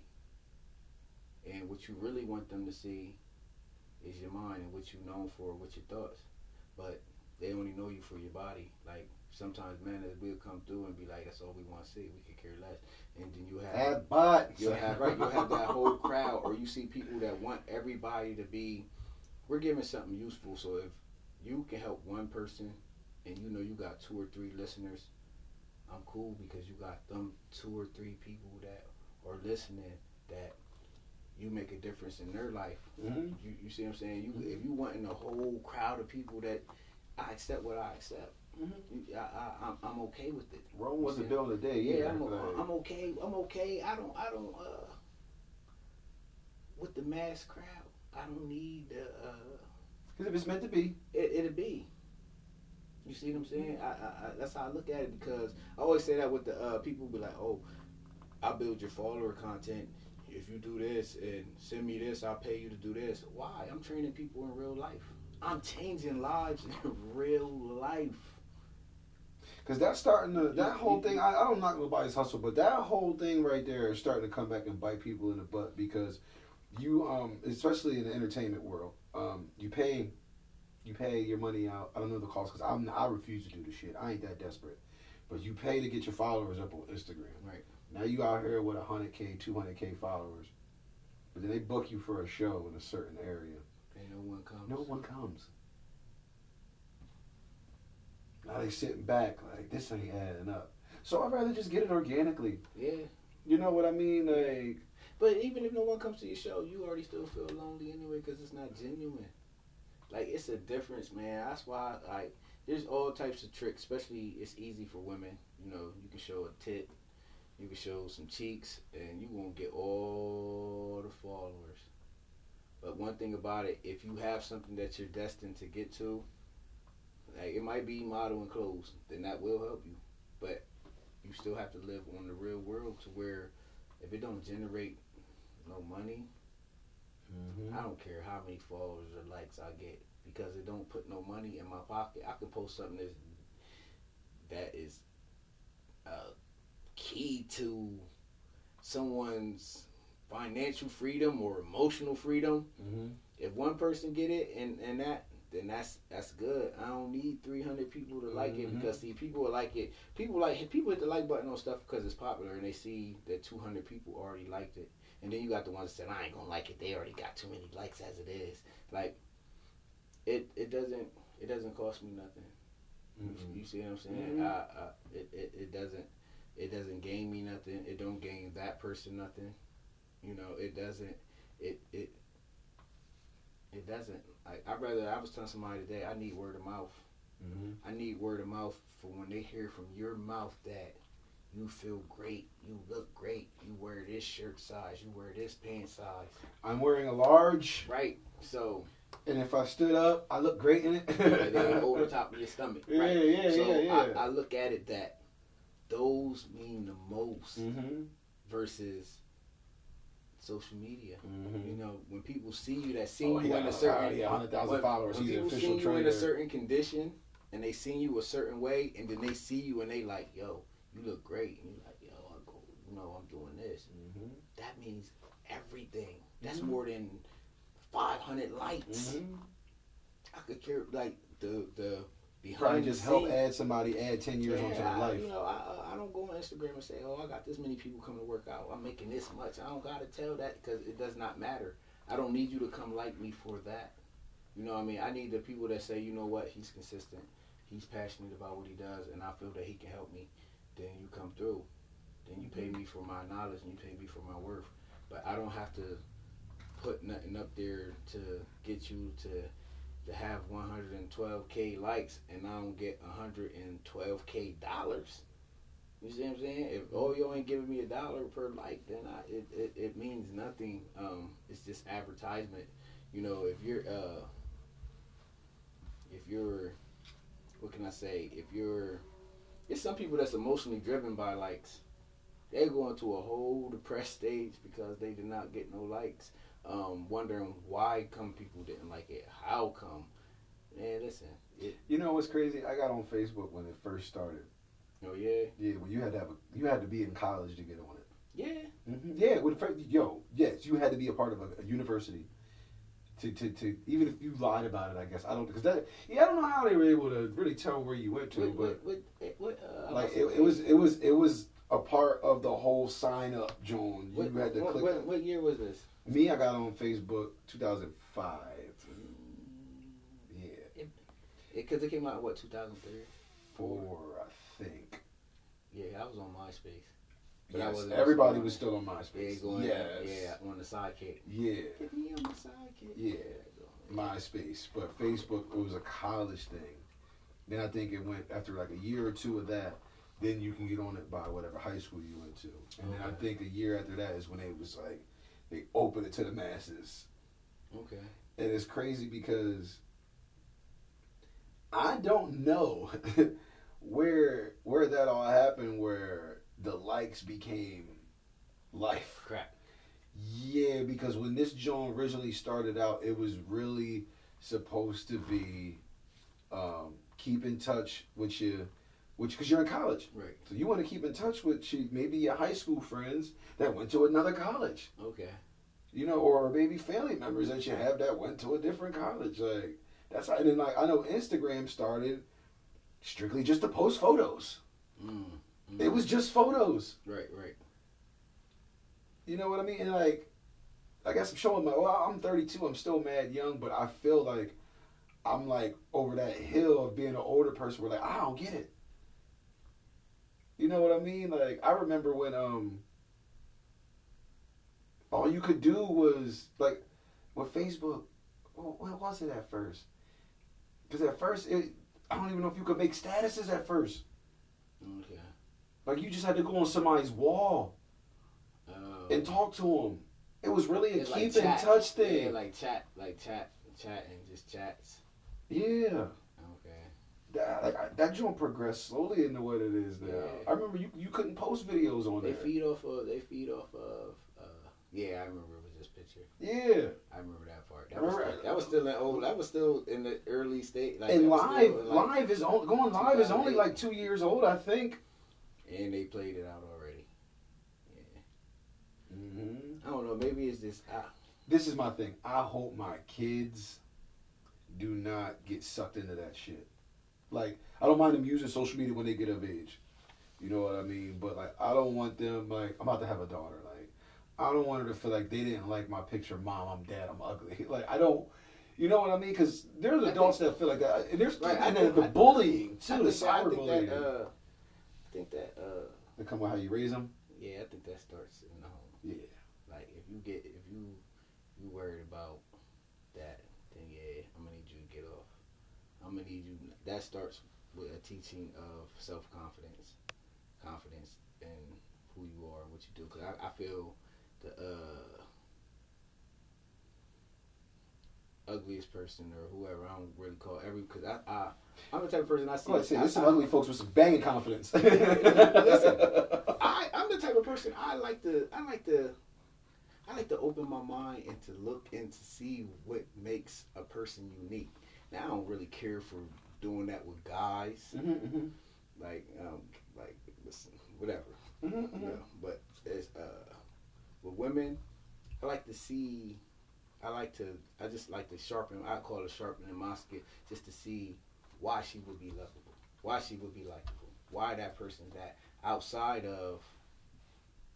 And what you really want them to see is your mind and what you're known for, what your thoughts. But they only know you for your body. Like sometimes men will come through and be like, "That's all we want to see. We could care less." And then you have That butt. You'll have right. You'll have that whole crowd, or you see people that want everybody to be. We're giving something useful, so if you can help one person, and you know you got two or three listeners, I'm cool because you got them two or three people that are listening that you make a difference in their life. Mhm. You, you see what I'm saying? You if you want in a whole crowd of people that I accept what I accept. Mhm. You, I, I, I'm, I'm okay with it. Rome wasn't Yeah. built in a day. Yeah, either, I'm, like- I'm okay. I'm okay. I don't. I don't. Uh, with the mass crowd, I don't need the. Uh, Because if it's meant to be, it, it'll be. You see what I'm saying? I, I, I, that's how I look at it because I always say that with the uh, people be like, oh, I build your follower content. If you do this and send me this, I'll pay you to do this. Why? I'm training people in real life. I'm changing lives in *laughs* real life. because that's starting to that whole thing. I, I don't knock nobody's hustle, but that whole thing right there is starting to come back and bite people in the butt because you, um, especially in the entertainment world, um, you pay, you pay your money out. I don't know the cost because I'm I refuse to do the shit. I ain't that desperate, but you pay to get your followers up on Instagram. Right. Now you out here with hundred k, two hundred k followers, but then they book you for a show in a certain area. And no one comes. No one comes. Now they sitting back like this ain't adding up. So I'd rather just get it organically. Yeah. You know what I mean? Like But even if no one comes to your show, you already still feel lonely anyway because it's not genuine. Like it's a difference, man. That's why like there's all types of tricks. Especially it's easy for women. You know, you can show a tit, you can show some cheeks, and you won't get all the followers. But one thing about it, if you have something that you're destined to get to, like it might be modeling clothes, then that will help you. But you still have to live on the real world to where if it don't generate no money, I don't care how many followers or likes I get because it don't put no money in my pocket. I can post something that's that is uh, key to someone's financial freedom or emotional freedom. mm-hmm. If one person get it and and that then that's that's good. I don't need 300 people to like it Mhm. because see people will like it. People like people hit the like button on stuff because it's popular and they see that 200 people already liked it. And then you got the ones that said I ain't gonna like it. They already got too many likes as it is. Like it it doesn't it doesn't cost me nothing. Mm-hmm. You see what I'm saying? Mhm. I, I, it, it it doesn't it doesn't gain me nothing. It don't gain that person nothing. You know, it doesn't. It it it doesn't. Like I rather I was telling somebody today. I need word of mouth. Mm-hmm. I need word of mouth for when they hear from your mouth that you feel great, you look great, you wear this shirt size, you wear this pant size. I'm wearing a large, Right. So and if I stood up, I look great in it. and then *laughs* over the top of your stomach. Yeah, right. yeah, so yeah, yeah. I, I look at it that those mean the most mm-hmm. versus social media. Mm-hmm. You know, when people see you that see Oh, you he in a certain uh, yeah, 100,000 followers. When He's people see you in a certain condition and they see you a certain way, and then they see you and they like, yo, you look great, and you're like, yo, I go, you know, I'm doing this. Mm-hmm. That means everything. That's Mhm. more than 500 likes. Mm-hmm. I could care like the the behind Probably just help add somebody, add 10 years onto Yeah, their life. You know, I, I don't go on Instagram and say, "Oh, I got this many people coming to work out. I'm making this much." I don't gotta tell that because it does not matter. I don't need you to come like me for that. You know what I mean? I need the people that say, "You know what? He's consistent. He's passionate about what he does, and I feel that he can help me." Then you come through. Then you pay me for my knowledge and you pay me for my worth. But I don't have to put nothing up there to get you to to have 112k likes and I don't get 112k dollars. You see what I'm saying? If oh you ain't giving me a dollar per like, then I, it, it it means nothing. Um, it's just advertisement. You know, if you're uh, if you're, what can I say? If you're, it's some people that's emotionally driven by likes. They go into a whole depressed stage because they did not get no likes. Um, wondering why come people didn't like it. How come? Man, listen. It, You know what's crazy? I got on Facebook when it first started. oh yeah, Yeah, when you had to have a, you had to be in college to get on it. yeah. Mm-hmm. Yeah, with yo, yes, you had to be a part of a, a university. To, to, to even if you lied about it, I guess I don't because that yeah I don't know how they were able to really tell where you went to, What, but what, what, what, uh, like it, it was it was it was a part of the whole sign up, John. You What, had to click. what, what year was this? Me, I got on Facebook 2005. Yeah, Because it, came out what 2003. four I think. Yeah, I was on MySpace. But I Yes, wasn't everybody was still on Yeah, MySpace. going. yes. Yeah, on the sidekick. Yeah. Get me on the sidekick. Yeah. MySpace, but Facebook it was a college thing. Then I think it went after like a year or two of that. Then you can get on it by whatever high school you went to, and then I think a year after that is when it was like they opened it to the masses, Okay. and it's crazy because I don't know *laughs* where where that all happened, where the likes became life. Crap. Yeah, because when this joint originally started out, it was really supposed to be um, keep in touch with your, which because you're in college, Right. so you want to keep in touch with your, maybe your high school friends that went to another college, Okay. you know, or maybe family members that you have that went to a different college. Like that's how. And then like I know Instagram started strictly just to post photos. Mm. Mm. It was just photos. Right. Right. You know what I mean? And like, I guess I'm showing my. Well, I'm 32. I'm still mad young, but I feel like I'm like over that hill of being an older person. Where like I don't get it. You know what I mean? Like I remember when um. All you could do was like, with Facebook. What, what was it at first? Because at first it, I don't even know if you could make statuses at first. Okay. Like you just had to go on somebody's wall Uh, and talk to them. It was really a keep like in chat. touch thing. Yeah, like chat, like chat, chat, and just chats. Yeah, Okay. that like, I- that joint progressed slowly into what it is now. Yeah. I remember you you couldn't post videos on They there. feed off of. They feed off of. Uh, yeah, I remember it was this picture. yeah, I remember that part. That was, Remember- still, that was still in old. That was still in the early state. Like, and live like- live is on, going live is only like two years old, I think. And they played it out already. Yeah. Mm-hmm. I don't know. Maybe it's. I, This is my thing. I hope my kids do not get sucked into that shit. Like I don't mind them using social media when they get of age. You know what I mean? But like I don't want them like I'm about to have a daughter. Like I don't want her to feel like they didn't like my picture. Mom, I'm dead. I'm ugly. *laughs* Like I don't. You know what I mean? Because there's adults that feel like that. And there's Right, and think- the, the think- bullying too, the think, think cyberbullying. that. Uh, think that. Uh, they come with how you raise them. yeah, I think that starts in the home. Yeah. Like if you get if you you worried about that, then yeah, I'm gonna need you to get off. I'm gonna need you. That starts with a teaching of self confidence, confidence in who you are, and what you do. Cause I, I feel the uh, ugliest person or whoever I don't really call every because I, I I'm the type of person I see. I'm like, there's some I- ugly folks with some banging confidence. *laughs* Listen, *laughs* I I'm the type of person I like to I like to I like to open my mind and to look and to see what makes a person unique. Now I don't really care for doing that with guys, Mhm, mhm, like um like listen, whatever. mhm, You mhm. know, but as uh with women, I like to see. I like to. I just like to sharpen. I call it sharpening my skill, just to see why she would be lovable, why she would be likable, why that person's that outside of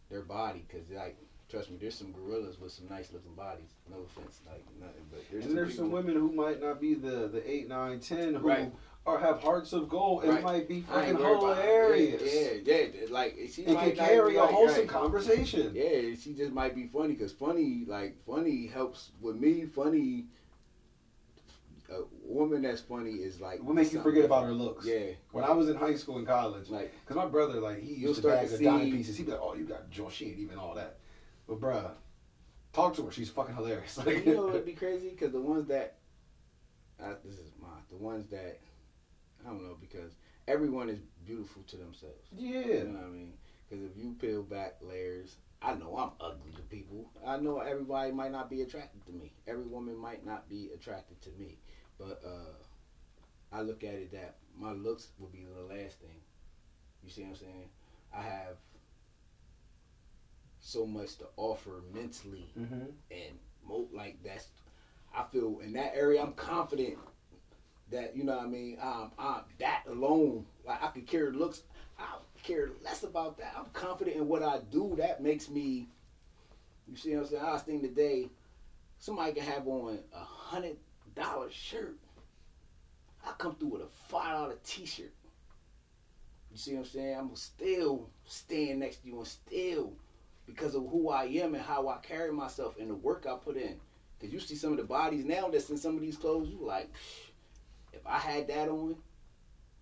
their body. Because like, trust me, there's some gorillas with some nice looking bodies. No offense, like nothing, but there's And there's some women who might not be the the eight, nine, ten who Right. Or have hearts of gold It Right. might be fucking hilarious. Yeah, yeah, yeah, like she can might not carry be a like- wholesome right. conversation. Yeah, she just might be funny because funny, like funny helps with me. Funny a woman that's funny is like What make you forget about her looks? Yeah, When I was in high school and college, like Cause my brother, like, he used to bag to of dime pieces. He'd be like, "Oh, you got Joe. She ain't even all that." But bruh, talk to her. She's fucking hilarious. Like, you know it'd be *laughs* crazy because the ones that I, this is my the ones that I don't know because everyone is beautiful to themselves. yeah, You know what I mean? Because if you peel back layers, I know I'm ugly to people. I know everybody might not be attracted to me. Every woman might not be attracted to me. But uh, I look at it that my looks will be the last thing. You see what I'm saying? I have so much to offer mentally mm-hmm. and mo- like that's I feel in that area I'm confident that you know what I mean? Um, I'm that alone. Like I could care looks I care less about that. I'm confident in what I do. That makes me you see what I'm saying? I was thinking today somebody can have on a hundred dollar shirt. I come through with a five dollar t-shirt. You see what I'm saying? I'm still stand next to you and still because of who I am and how I carry myself and the work I put in. Because you see some of the bodies now that's in some of these clothes, you like, "Psh, if I had that on,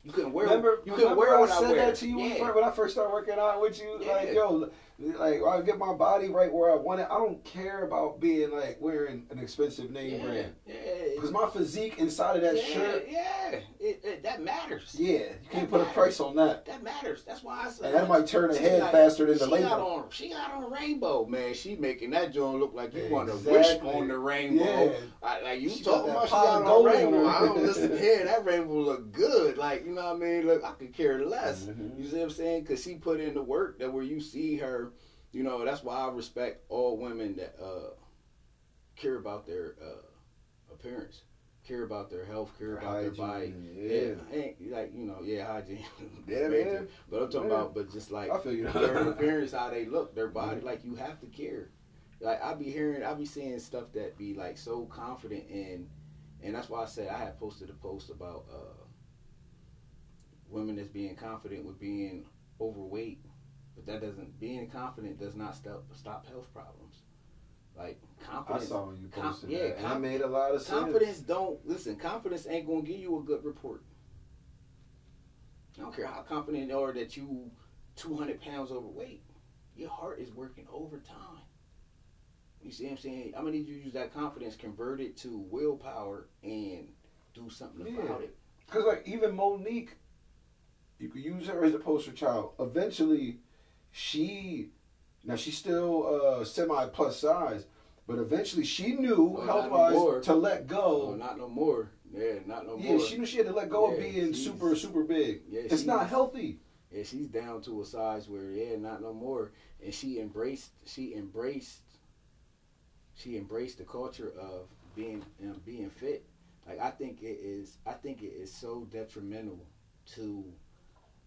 you couldn't wear. remember, you couldn't remember wear I what I said wear. that to you when, yeah. when I first started working out with you. Like, yo, like I get my body right where I want it. I don't care about being like wearing an expensive name yeah, brand yeah, because my physique inside of that yeah, shirt, yeah, it, it, that matters. yeah, you can't put a price on that. That matters. That's why I said And that might turn ahead got- faster than the she label. Got on, she got on rainbow, man. She making that joint look like you want to wish on the rainbow. I, like you She talking about she got on gold rainbow. I don't listen *laughs* here. That rainbow look good. Like you know what I mean? Look, I could care less. Mhm. You see what I'm saying? Because she put in the work that where you see her. You know that's why I respect all women that uh, care about their uh, appearance, care about their health, care about their body. Hygiene, Yeah, ain't like you know, yeah, hygiene. *laughs* Yeah, man. But I'm talking Yeah. about, but just like I feel you. their *laughs* appearance, how they look, their body, like you have to care. Like I be hearing, I be seeing stuff that be like so confident in, and that's why I said I had posted a post about uh, women that's being confident with being overweight, but that doesn't being confident does not stop stop health problems. Like confidence. I saw you Com- posted yeah, that, and it com- made a lot of sense. confidence don't listen. Confidence ain't gonna give you a good report. I don't care how confident you are that you 200 pounds overweight. Your heart is working overtime. You see what I'm saying? I'm gonna need you to use that confidence, convert it to willpower, and do something Yeah. about it. Because like even Mo'Nique, you could use her as a poster child. Eventually, she now she's still uh, semi plus size, but eventually she knew Oh, health not no to let Oh, go. not no more. Yeah, not no yeah, more. she knew she had to let go of being super super big. yeah, it's not healthy. Yeah, she's down to a size where yeah, not no more. And she embraced she embraced she embraced the culture of being um, being fit. Like I think it is I think it is so detrimental to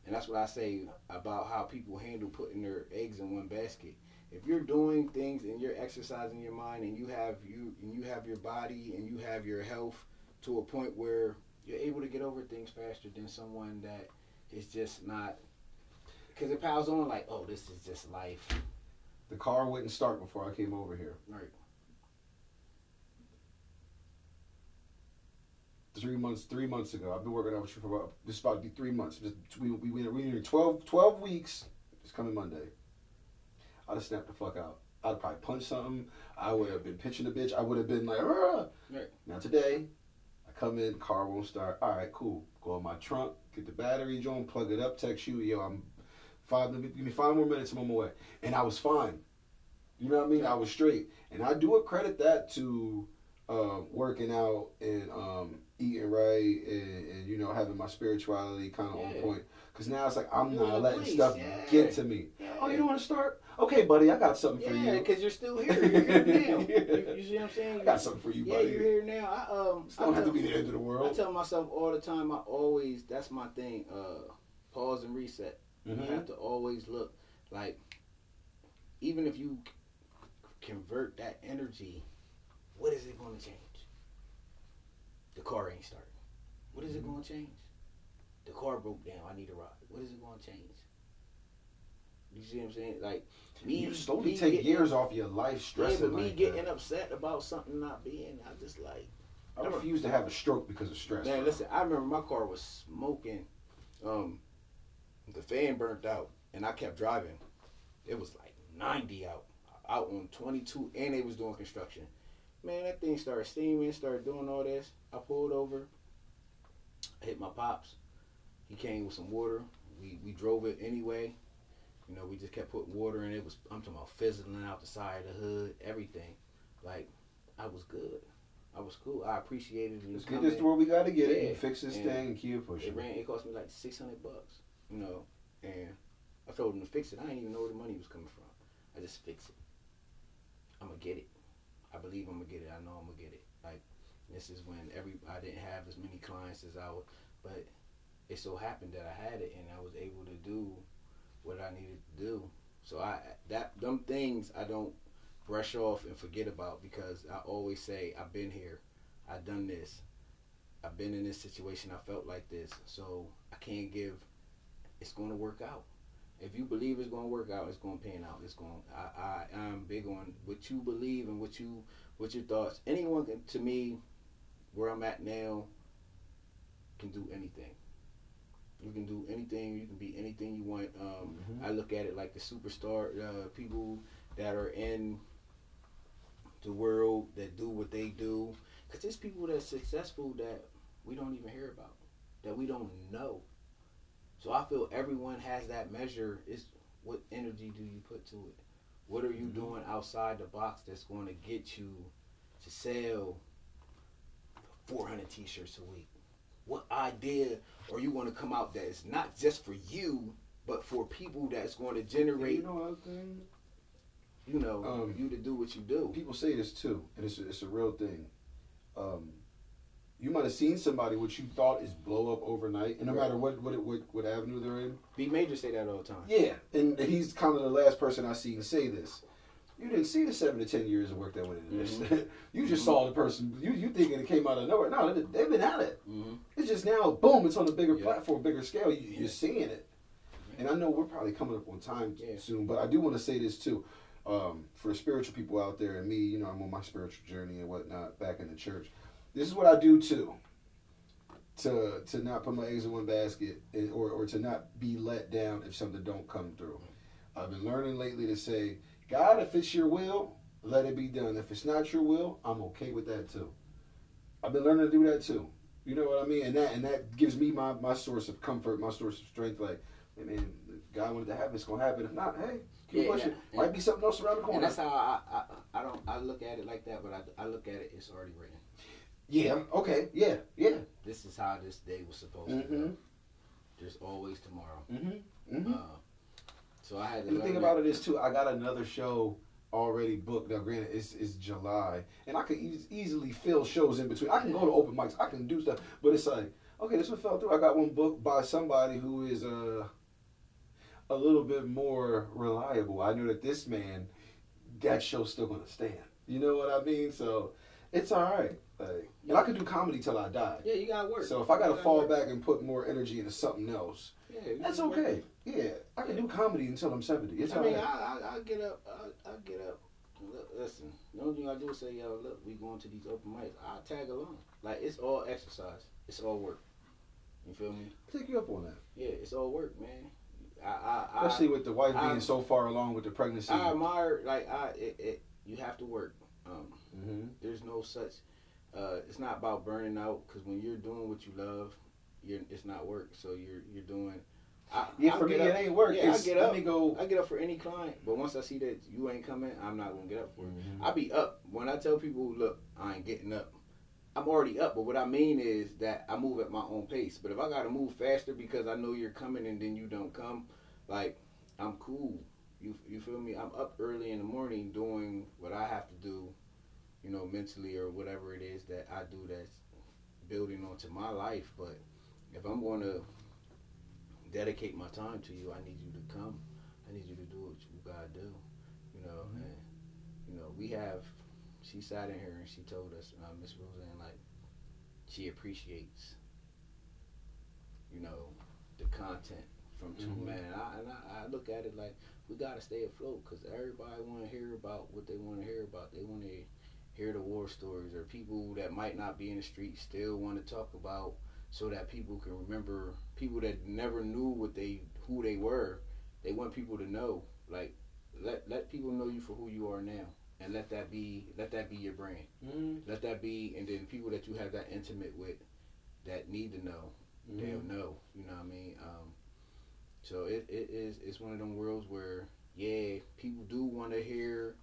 and that's what I say about how people handle putting their eggs in one basket. If you're doing things and you're exercising your mind and you have you and you have your body and you have your health to a point where you're able to get over things faster than someone that is just not because it piles on like, oh, this is just life. The car wouldn't start before I came over here. Right. Three months, three months ago. I've been working out with you for about this is about to be three months. Just, we we we we in 12, 12 weeks. It's coming Monday. I'd have snapped the fuck out. I'd probably punched something. I would have been pitching a bitch. I would have been like, "Argh." Right. now today, I come in, car won't start. All right, cool. Go in my trunk, get the battery joint, plug it up, text you, yo, I'm five. Give me five more minutes, I'm on my way, and I was fine. You know what I mean? I was straight, and I do accredit that to um, working out and um, eating right, and, and you know having my spirituality kind of on point. Because now it's like I'm not letting place, stuff yeah. get to me. Yeah. Oh, you don't want to start? Okay, buddy, I got something for Yeah, you. because you're still here. You're here now. *laughs* you, you see what I'm saying? I got something for you, yeah, buddy. you're here now. I um. I don't have to be the end of the world. I tell myself all the time. I always that's my thing. Uh, pause and reset. You Mhm. have to always look like, even if you convert that energy, what is it going to change? The car ain't starting. What is it going to change? The car broke down. I need a ride. What is it going to change? You see what I'm saying? Like me, You slowly me take getting- years off your life Yeah, stressing but me like getting that. upset about something not being, I just like I refuse to have a stroke because of stress. Man, listen, I remember my car was smoking. Um, the fan burnt out, and I kept driving. It was like 90 out, out on 22, and they was doing construction. Man, that thing started steaming, started doing all this. I pulled over, I hit my pops. He came with some water. We we drove it anyway. You know, we just kept putting water in it. it was I'm talking about fizzling out the side of the hood, everything. Like I was good. I was cool. I appreciated it. Let's get this to where we got to get it Yeah. and fix this And thing and keep it pushing. It ran. It cost me like six hundred bucks. You know, and I told him to fix it. I didn't even know where the money was coming from. I just fix it. I'm gonna get it. Believe I'm gonna get it. I know I'm gonna get it. Like this is when every I didn't have as many clients as I would, but it so happened that I had it and I was able to do what I needed to do. So I that them things I don't brush off and forget about because I always say I've been here, I've done this, I've been in this situation, I felt like this, so I can't give. It's going to work out. If you believe it's going to work out, it's going to pan out. It's going. I I I'm big on what you believe and what you what your thoughts. Anyone can, to me, where I'm at now, can do anything. You can do anything. You can be anything you want. Um, Mhm. I look at it like the superstar uh, people that are in the world that do what they do. Because there's people that's successful that we don't even hear about, that we don't know. So I feel everyone has that measure. Is what energy do you put to it? What are you Mhm. doing outside the box that's going to get you to sell 400 t-shirts a week? What idea are you going to come out that is not just for you, but for people that's going to generate, you know you know, Um, you to do what you do. People say this too, and it's a, it's a real thing. Um, you might have seen somebody which you thought is blow up overnight, and no Right. matter what what, what what avenue they're in. B Major say that all the time. Yeah, and he's kind of the last person I seen say this. You didn't see the seven to ten years of work that went into this. Mhm. *laughs* you just Mhm. saw the person. You you thinking it came out of nowhere? No, they- they've been at it. Mm-hmm. It's just now, boom! It's on a bigger Yeah. platform, bigger scale. You, Yeah. You're seeing it. And I know we're probably coming up on time Yeah. soon, but I do want to say this too. Um, for the spiritual people out there and me, you know, I'm on my spiritual journey and whatnot back in the church. This is what I do too. To to not put my eggs in one basket or, or to not be let down if something don't come through. I've been learning lately to say, God, if it's your will, let it be done. If it's not your will, I'm okay with that too. I've been learning to do that too. You know what I mean? And that and that gives me my, my source of comfort, my source of strength. Like, hey man, if God wanted to happen, it's gonna happen. If not, hey, keep Yeah, pushing. yeah. Might be something else around the And corner. that's how I, I I don't I look at it like that, but I, I look at it it's already written. Yeah. Okay. Yeah. Yeah. This is how this day was supposed to Mm-hmm. go. There's always tomorrow. Mm-hmm. Mm-hmm. Uh, so I had to And the thing about it is too, I got another show already booked. Now, granted, it's, it's July, and I could eas easily fill shows in between. I can go to open mics, I can do stuff, but it's like, okay, this one fell through. I got one booked by somebody who is uh, a little bit more reliable. I knew that this man, that show's still gonna stand. You know what I mean? So it's all right. Like, and I could do comedy till I die. Yeah, you gotta work. So if I gotta gotta fall work. back and put more energy into something else, yeah, that's okay. Yeah, I can do comedy until I'm 70. It's I mean, right. I, I I get up, I, I get up. Look, listen, the only thing I do is say, yo, look, we going to these open mics. I tag along. Like it's all exercise. It's all work. You feel me? Take you up on that. Yeah, it's all work, man. I I Especially with the wife being so far along with the pregnancy. I admire like I it, it you have to work. Um, hmm there's no such. Uh, it's not about burning out because when you're doing what you love, you're it's not work. So you're you're doing. I, Yeah, I for me, get it ain't work. Yeah, I get let up. me go. I get up for any client, but once I see that you ain't coming, I'm not gonna get up for it. Mhm. I be up. When I tell people, look, I ain't getting up. I'm already up, but what I mean is that I move at my own pace. But if I gotta move faster because I know you're coming and then you don't come, like I'm cool. You you feel me? I'm up early in the morning doing what I have to do, know, mentally or whatever it is that I do that's building onto my life. But if I'm going to dedicate my time to you, I need you to come. I need you to do what you gotta do. You know, Mhm. and you know, we have. She sat in here and she told us, uh, Miss Roseanne, like she appreciates, you know, the content from two Mhm. men. And I, and I, I look at it like we gotta stay afloat because everybody want to hear about what they want to hear about. They want to hear the war stories, or people that might not be in the street still want to talk about, so that people can remember people that never knew what they who they were. They want people to know, like let let people know you for who you are now, and let that be let that be your brand. Mm-hmm. Let that be, and then people that you have that intimate with, that need to know, Mm-hmm. they'll know. You know what I mean? Um, so it, it is it's one of them worlds where yeah, people do want to hear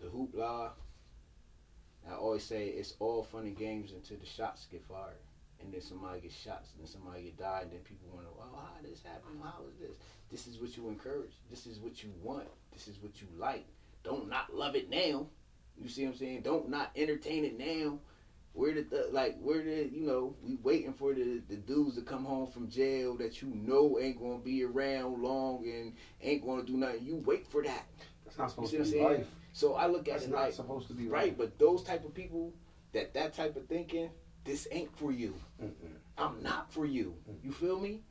the hoopla. I always say it's all fun and games until the shots get fired, and then somebody gets shot, and then somebody get died, and then people wonder, well, how did this happen? How is this? This is what you encourage. This is what you want. This is what you like. Don't not love it now. You see what I'm saying? Don't not entertain it now. Where did the like where did you know we waiting for the the dudes to come home from jail that you know ain't gonna be around long and ain't gonna do nothing. You wait for that. That's not supposed see to what be I'm saying? life. So I look at That's it not like supposed to be right, but those type of people that that type of thinking, this ain't for you. Mm-mm. I'm not for you. You feel me?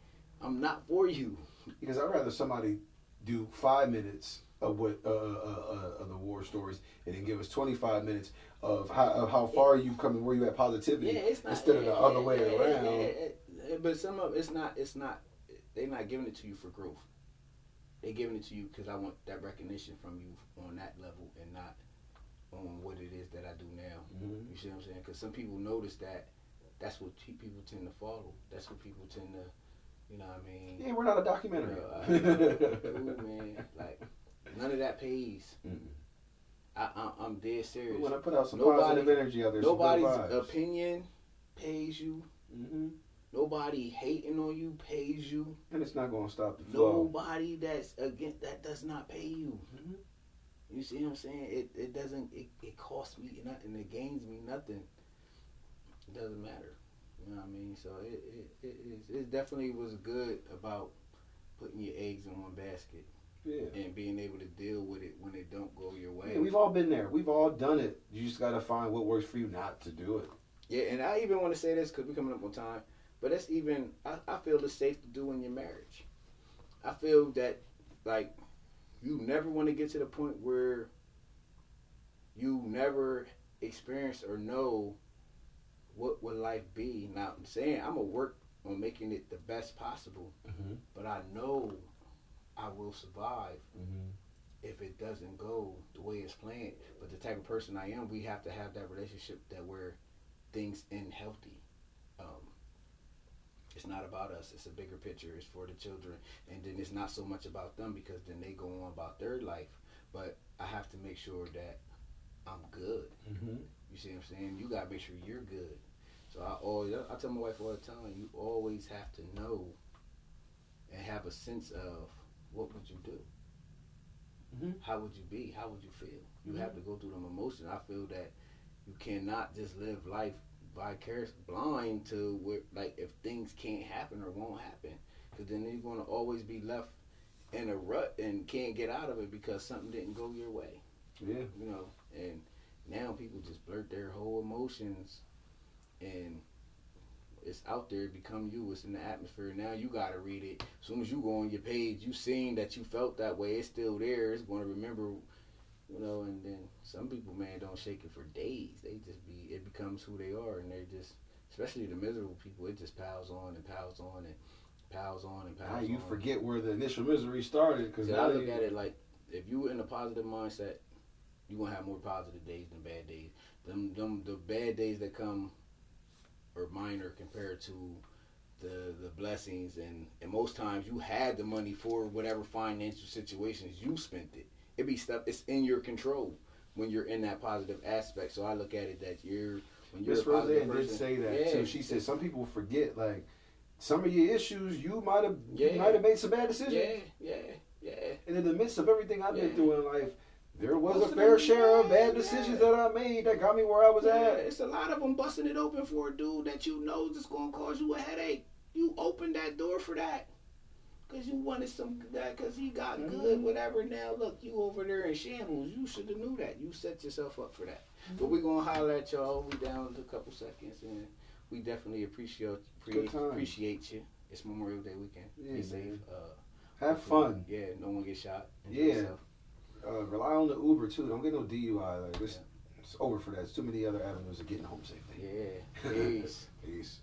I'm not for you. Because I'd rather somebody do five minutes of what uh, uh, uh, of the war stories and then give us 25 minutes of how, of how far you've come and where you at positivity Yeah, it's not instead of the yeah, other yeah, way yeah, around. yeah, yeah, yeah. But some of it's not. It's not. They're not giving it to you for growth. They're giving it to you because I want that recognition from you on that level and not on what it is that I do now. Mhm. You see what I'm saying? Because some people notice that that's what pe- people tend to follow. That's what people tend to, you know what I mean? Yeah, we're not a documentary. Dude, *laughs* man, like none of that pays. Mm-mm. I, I, I'm dead serious. When I put out some Nobody- positive energy out there. Nobody's opinion pays you. Mhm. Nobody hating on you pays you. and it's not going to stop the flow. Nobody that's against that does not pay you. Mhm. You see what I'm saying? It it doesn't it, it costs me nothing. It gains me nothing. It doesn't matter. You know what I mean? So it it, it, is, it definitely was good about putting your eggs in one basket Yeah. and being able to deal with it when it don't go your way. Yeah, we've all been there. We've all done it. You just got to find what works for you not to do it. Yeah, and I even want to say this because we're coming up on time, but that's even I, I feel it's safe to do in your marriage. I feel that like you never want to get to the point where you never experience or know what would life be. Now I'm saying I'm gonna work on making it the best possible, Mm-hmm. but I know I will survive Mm-hmm. if it doesn't go the way it's planned. But the type of person I am, we have to have that relationship that where things end healthy. It's not about us. It's a bigger picture. It's for the children, and then it's not so much about them because then they go on about their life. But I have to make sure that I'm good. Mm-hmm. You see what I'm saying? You gotta make sure you're good. So I always, I tell my wife all the time, you always have to know and have a sense of what would you do. Mhm. How would you be? How would you feel? You have to go through them emotions. I feel that you cannot just live life vicarious, blind to where, like, if things can't happen or won't happen, because then you're gonna always be left in a rut and can't get out of it because something didn't go your way Yeah. you know, and now people just blurt their whole emotions and it's out there, become you, it's in the atmosphere. Now you gotta read it. As soon as you go on your page, you seen that you felt that way, it's still there, it's gonna remember you know, and then some people man don't shake it for days. They just be it becomes who they are and they're just especially the miserable people, it just piles on and piles on and piles on and piles Now you on. forget where the initial misery started because I look at it like if you were in a positive mindset, you gonna have more positive days than bad days. Them, them, the bad days that come are minor compared to the the blessings, and and most times you had the money for whatever financial situations you spent it. It be stuff. It's in your control when you're in that positive aspect. So I look at it that you're when you're Miss a positive Roseanne did say that yeah. too. She said some people forget like some of your issues you might have you might have made some bad decisions. Yeah, yeah, yeah. And in the midst of everything I've been through in life, there was Most a fair share of yeah, bad yeah. decisions that I made that got me where I was Yeah, at. it's a lot of them busting it open for a dude that you know is going to cause you a headache. You opened that door for that. Cause you wanted some that, cause he got good, Mhm. whatever. Now look, you over there in shambles. You should have knew that. You set yourself up for that. But we gonna holler at y'all. We down to a couple seconds, and we definitely appreciate Good appreciate, you. It's Memorial Day weekend. Yeah, Be safe. Uh, Have fun. Yeah, no one get shot. Yeah. Uh, rely on the Uber too. Don't get no DUI. Like this, it's over for that. There's too many other avenues of getting home safely. Yeah. Peace. *laughs* Peace.